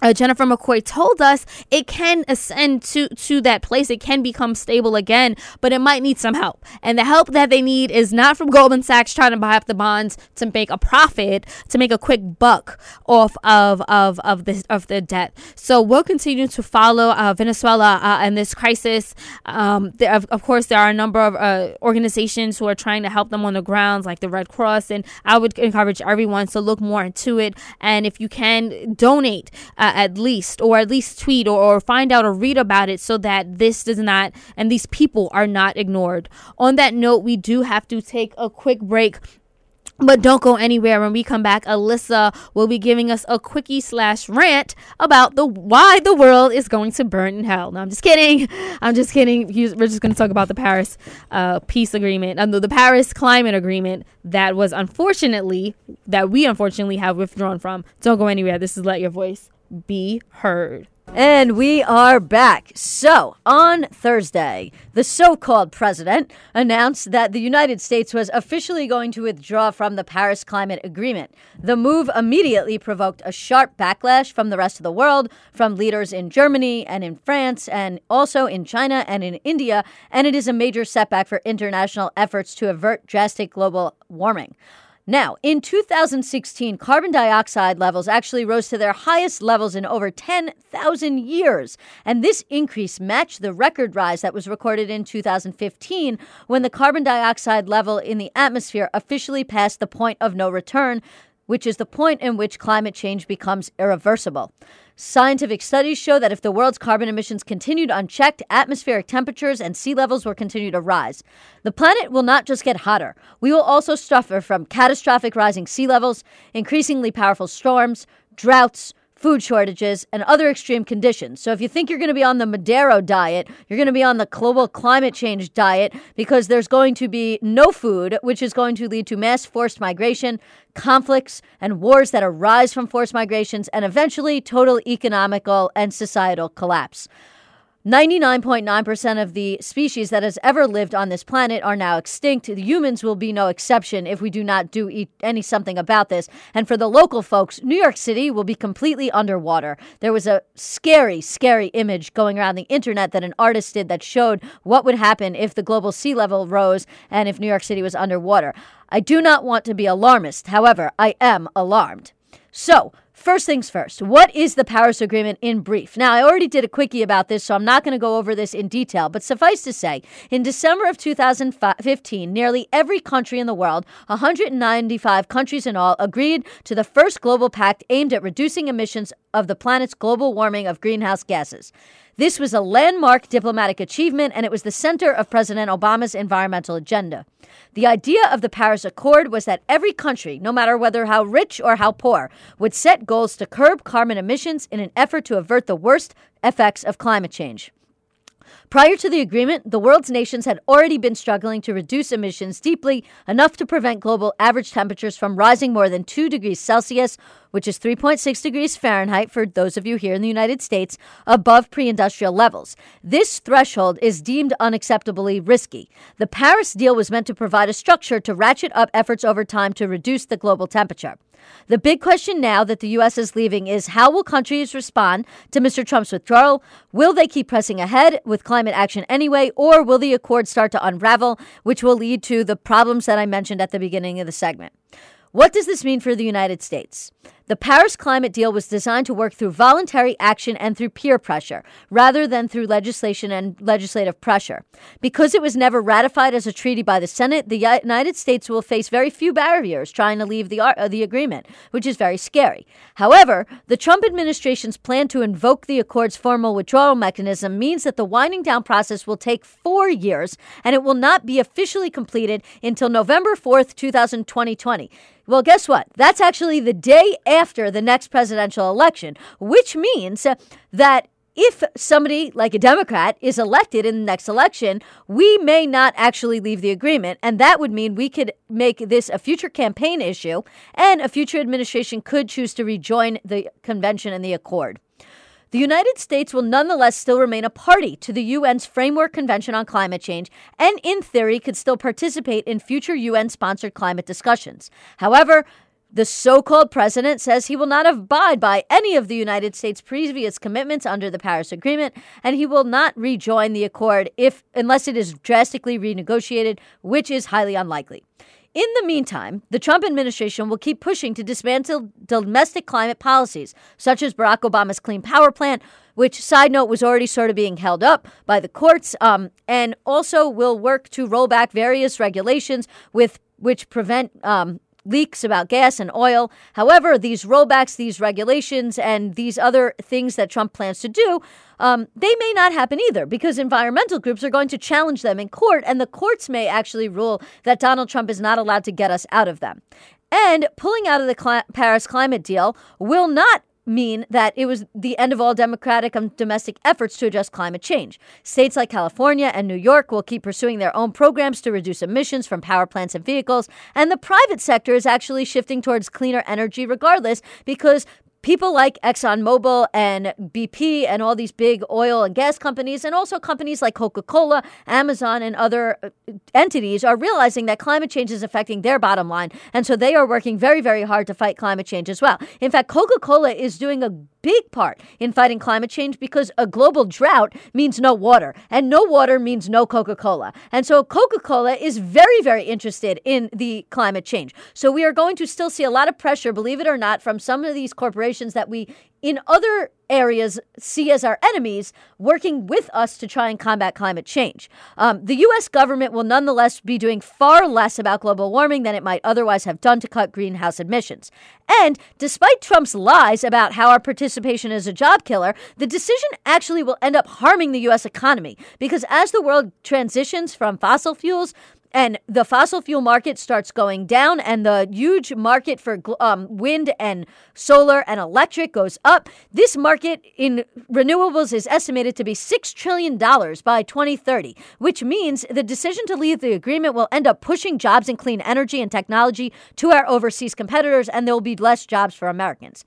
uh, Jennifer McCoy told us it can ascend to to that place. It can become stable again, but it might need some help. And the help that they need is not from Goldman Sachs trying to buy up the bonds to make a profit, to make a quick buck off of of of this of the debt. So we'll continue to follow uh, Venezuela uh, and this crisis. Um, there, of, of course, there are a number of uh, organizations who are trying to help them on the grounds, like the Red Cross, and I would encourage everyone to look more into it. And if you can donate. Uh, at least, or at least tweet or, or find out or read about it so that this does not and these people are not ignored. On that note, we do have to take a quick break. But don't go anywhere. When we come back, Alyssa will be giving us a quickie slash rant about the why the world is going to burn in hell. No, I'm just kidding. I'm just kidding. We're just going to talk about the Paris uh, peace agreement, and the Paris climate agreement that was unfortunately that we unfortunately have withdrawn from. Don't go anywhere. This is let your voice be heard. And we are back. So, on Thursday, the so called president announced that the United States was officially going to withdraw from the Paris Climate Agreement. The move immediately provoked a sharp backlash from the rest of the world, from leaders in Germany and in France, and also in China and in India, and it is a major setback for international efforts to avert drastic global warming. Now, in 2016, carbon dioxide levels actually rose to their highest levels in over 10,000 years. And this increase matched the record rise that was recorded in 2015 when the carbon dioxide level in the atmosphere officially passed the point of no return, which is the point in which climate change becomes irreversible. Scientific studies show that if the world's carbon emissions continued unchecked, atmospheric temperatures and sea levels will continue to rise. The planet will not just get hotter, we will also suffer from catastrophic rising sea levels, increasingly powerful storms, droughts, food shortages, and other extreme conditions. So if you think you're going to be on the Maduro diet, you're going to be on the global climate change diet because there's going to be no food, which is going to lead to mass forced migration, conflicts, and wars that arise from forced migrations, and eventually total economical and societal collapse. 99.9% of the species that has ever lived on this planet are now extinct. The humans will be no exception if we do not do e- any something about this. And for the local folks, New York City will be completely underwater. There was a scary, scary image going around the internet that an artist did that showed what would happen if the global sea level rose and if New York City was underwater. I do not want to be alarmist. However, I am alarmed. So, First things first, what is the Paris Agreement in brief? Now, I already did a quickie about this, so I'm not going to go over this in detail, but suffice to say, in December of 2015, nearly every country in the world, 195 countries in all, agreed to the first global pact aimed at reducing emissions of the planet's global warming of greenhouse gases. This was a landmark diplomatic achievement, and it was the center of President Obama's environmental agenda. The idea of the Paris Accord was that every country, no matter whether how rich or how poor, would set goals to curb carbon emissions in an effort to avert the worst effects of climate change. Prior to the agreement, the world's nations had already been struggling to reduce emissions deeply enough to prevent global average temperatures from rising more than 2 degrees Celsius, which is 3.6 degrees Fahrenheit for those of you here in the United States, above pre industrial levels. This threshold is deemed unacceptably risky. The Paris deal was meant to provide a structure to ratchet up efforts over time to reduce the global temperature. The big question now that the U.S. is leaving is how will countries respond to Mr. Trump's withdrawal? Will they keep pressing ahead with climate action anyway, or will the accord start to unravel, which will lead to the problems that I mentioned at the beginning of the segment? What does this mean for the United States? The Paris climate deal was designed to work through voluntary action and through peer pressure, rather than through legislation and legislative pressure. Because it was never ratified as a treaty by the Senate, the United States will face very few barriers trying to leave the, uh, the agreement, which is very scary. However, the Trump administration's plan to invoke the accord's formal withdrawal mechanism means that the winding down process will take four years and it will not be officially completed until November 4th, 2020. Well, guess what? That's actually the day after the next presidential election, which means that if somebody like a Democrat is elected in the next election, we may not actually leave the agreement. And that would mean we could make this a future campaign issue, and a future administration could choose to rejoin the convention and the accord. The United States will nonetheless still remain a party to the UN's Framework Convention on Climate Change and, in theory, could still participate in future UN sponsored climate discussions. However, the so called president says he will not abide by any of the United States' previous commitments under the Paris Agreement, and he will not rejoin the accord if unless it is drastically renegotiated, which is highly unlikely. In the meantime, the Trump administration will keep pushing to dismantle domestic climate policies, such as Barack Obama's Clean Power Plan, which, side note, was already sort of being held up by the courts, um, and also will work to roll back various regulations with which prevent um, leaks about gas and oil. However, these rollbacks, these regulations, and these other things that Trump plans to do, um, they may not happen either because environmental groups are going to challenge them in court, and the courts may actually rule that Donald Trump is not allowed to get us out of them. And pulling out of the cl- Paris climate deal will not mean that it was the end of all democratic and domestic efforts to address climate change. States like California and New York will keep pursuing their own programs to reduce emissions from power plants and vehicles, and the private sector is actually shifting towards cleaner energy regardless because people like ExxonMobil and BP and all these big oil and gas companies, and also companies like Coca Cola, Amazon, and other uh, entities are realizing that climate change is affecting their bottom line. And so they are working very, very hard to fight climate change as well. In fact, Coca Cola is doing a big part in fighting climate change because a global drought means no water, and no water means no Coca Cola. And so Coca Cola is very, very interested in the climate change. So we are going to still see a lot of pressure, believe it or not, from some of these corporations that we in other areas see as our enemies working with us to try and combat climate change. Um, the U.S. government will nonetheless be doing far less about global warming than it might otherwise have done to cut greenhouse emissions. And despite Trump's lies about how our participation is a job killer, the decision actually will end up harming the U.S. economy because as the world transitions from fossil fuels, and the fossil fuel market starts going down and the huge market for um, wind and solar and electric goes up this market in renewables is estimated to be $6 trillion by 2030 which means the decision to leave the agreement will end up pushing jobs in clean energy and technology to our overseas competitors and there will be less jobs for americans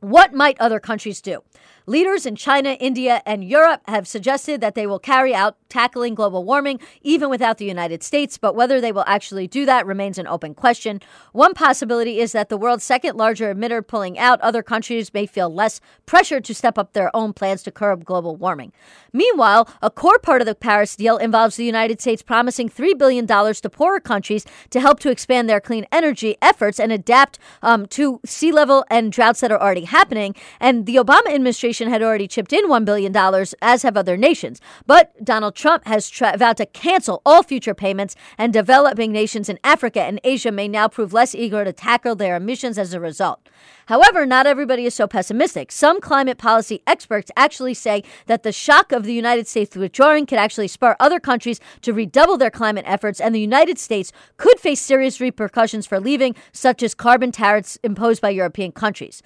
what might other countries do? Leaders in China, India, and Europe have suggested that they will carry out tackling global warming even without the United States, but whether they will actually do that remains an open question. One possibility is that the world's second larger emitter pulling out, other countries may feel less pressure to step up their own plans to curb global warming. Meanwhile, a core part of the Paris deal involves the United States promising $3 billion to poorer countries to help to expand their clean energy efforts and adapt um, to sea level and droughts that are already happening. And the Obama administration had already chipped in $1 billion, as have other nations. But Donald Trump has tra- vowed to cancel all future payments, and developing nations in Africa and Asia may now prove less eager to tackle their emissions as a result. However, not everybody is so pessimistic. Some climate policy experts actually say that the shock of the United States withdrawing could actually spur other countries to redouble their climate efforts, and the United States could face serious repercussions for leaving, such as carbon tariffs imposed by European countries.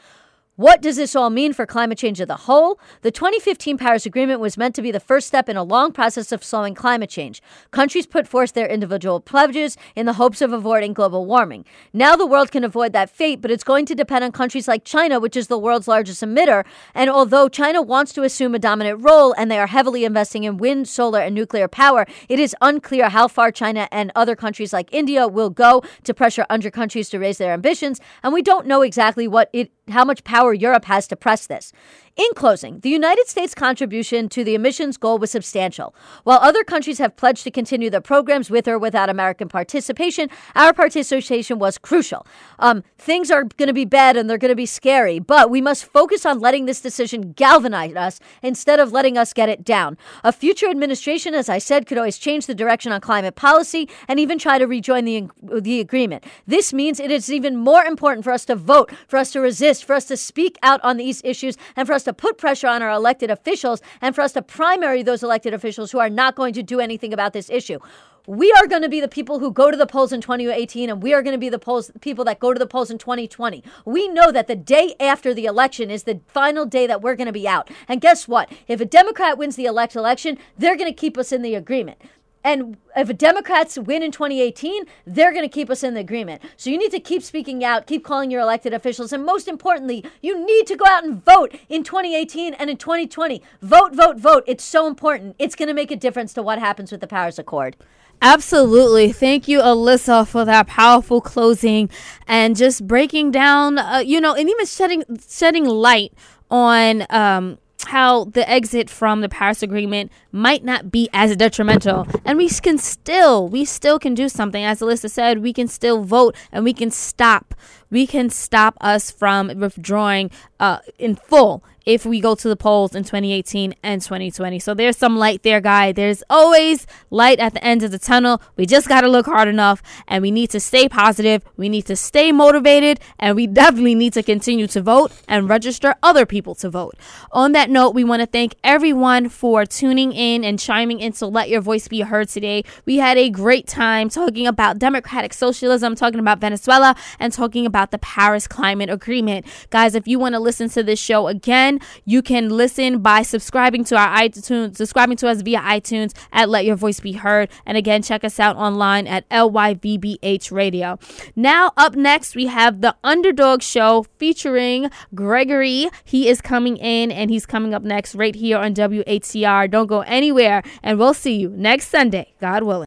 What does this all mean for climate change as a whole? The 2015 Paris Agreement was meant to be the first step in a long process of slowing climate change. Countries put forth their individual pledges in the hopes of avoiding global warming. Now the world can avoid that fate, but it's going to depend on countries like China, which is the world's largest emitter. And although China wants to assume a dominant role and they are heavily investing in wind, solar, and nuclear power, it is unclear how far China and other countries like India will go to pressure under countries to raise their ambitions. And we don't know exactly what it how much power Europe has to press this. In closing, the United States' contribution to the emissions goal was substantial. While other countries have pledged to continue their programs with or without American participation, our participation was crucial. Um, things are going to be bad and they're going to be scary, but we must focus on letting this decision galvanize us instead of letting us get it down. A future administration, as I said, could always change the direction on climate policy and even try to rejoin the, the agreement. This means it is even more important for us to vote, for us to resist, for us to speak out on these issues, and for us to put pressure on our elected officials and for us to primary those elected officials who are not going to do anything about this issue. We are going to be the people who go to the polls in 2018, and we are going to be the polls, people that go to the polls in 2020. We know that the day after the election is the final day that we're going to be out. And guess what? If a Democrat wins the elect election, they're going to keep us in the agreement. And if Democrats win in 2018, they're going to keep us in the agreement. So you need to keep speaking out, keep calling your elected officials, and most importantly, you need to go out and vote in 2018 and in 2020. Vote, vote, vote. It's so important. It's going to make a difference to what happens with the Paris Accord. Absolutely. Thank you, Alyssa, for that powerful closing and just breaking down, uh, you know, and even shedding, shedding light on um, how the exit from the Paris Agreement might not be as detrimental, and we can still, we still can do something. As Alyssa said, we can still vote, and we can stop, we can stop us from withdrawing uh, in full if we go to the polls in 2018 and 2020. So there's some light there, guy. There's always light at the end of the tunnel. We just got to look hard enough and we need to stay positive. We need to stay motivated and we definitely need to continue to vote and register other people to vote. On that note, we want to thank everyone for tuning in and chiming in to let your voice be heard today. We had a great time talking about democratic socialism, talking about Venezuela, and talking about the Paris Climate Agreement. Guys, if you want to listen to this show again, you can listen by subscribing to our iTunes, subscribing to us via iTunes at Let Your Voice Be Heard. And again, check us out online at LYVBH Radio. Now, up next, we have the Underdog Show featuring Gregory. He is coming in and he's coming up next right here on WHCR. Don't go anywhere, and we'll see you next Sunday, God willing.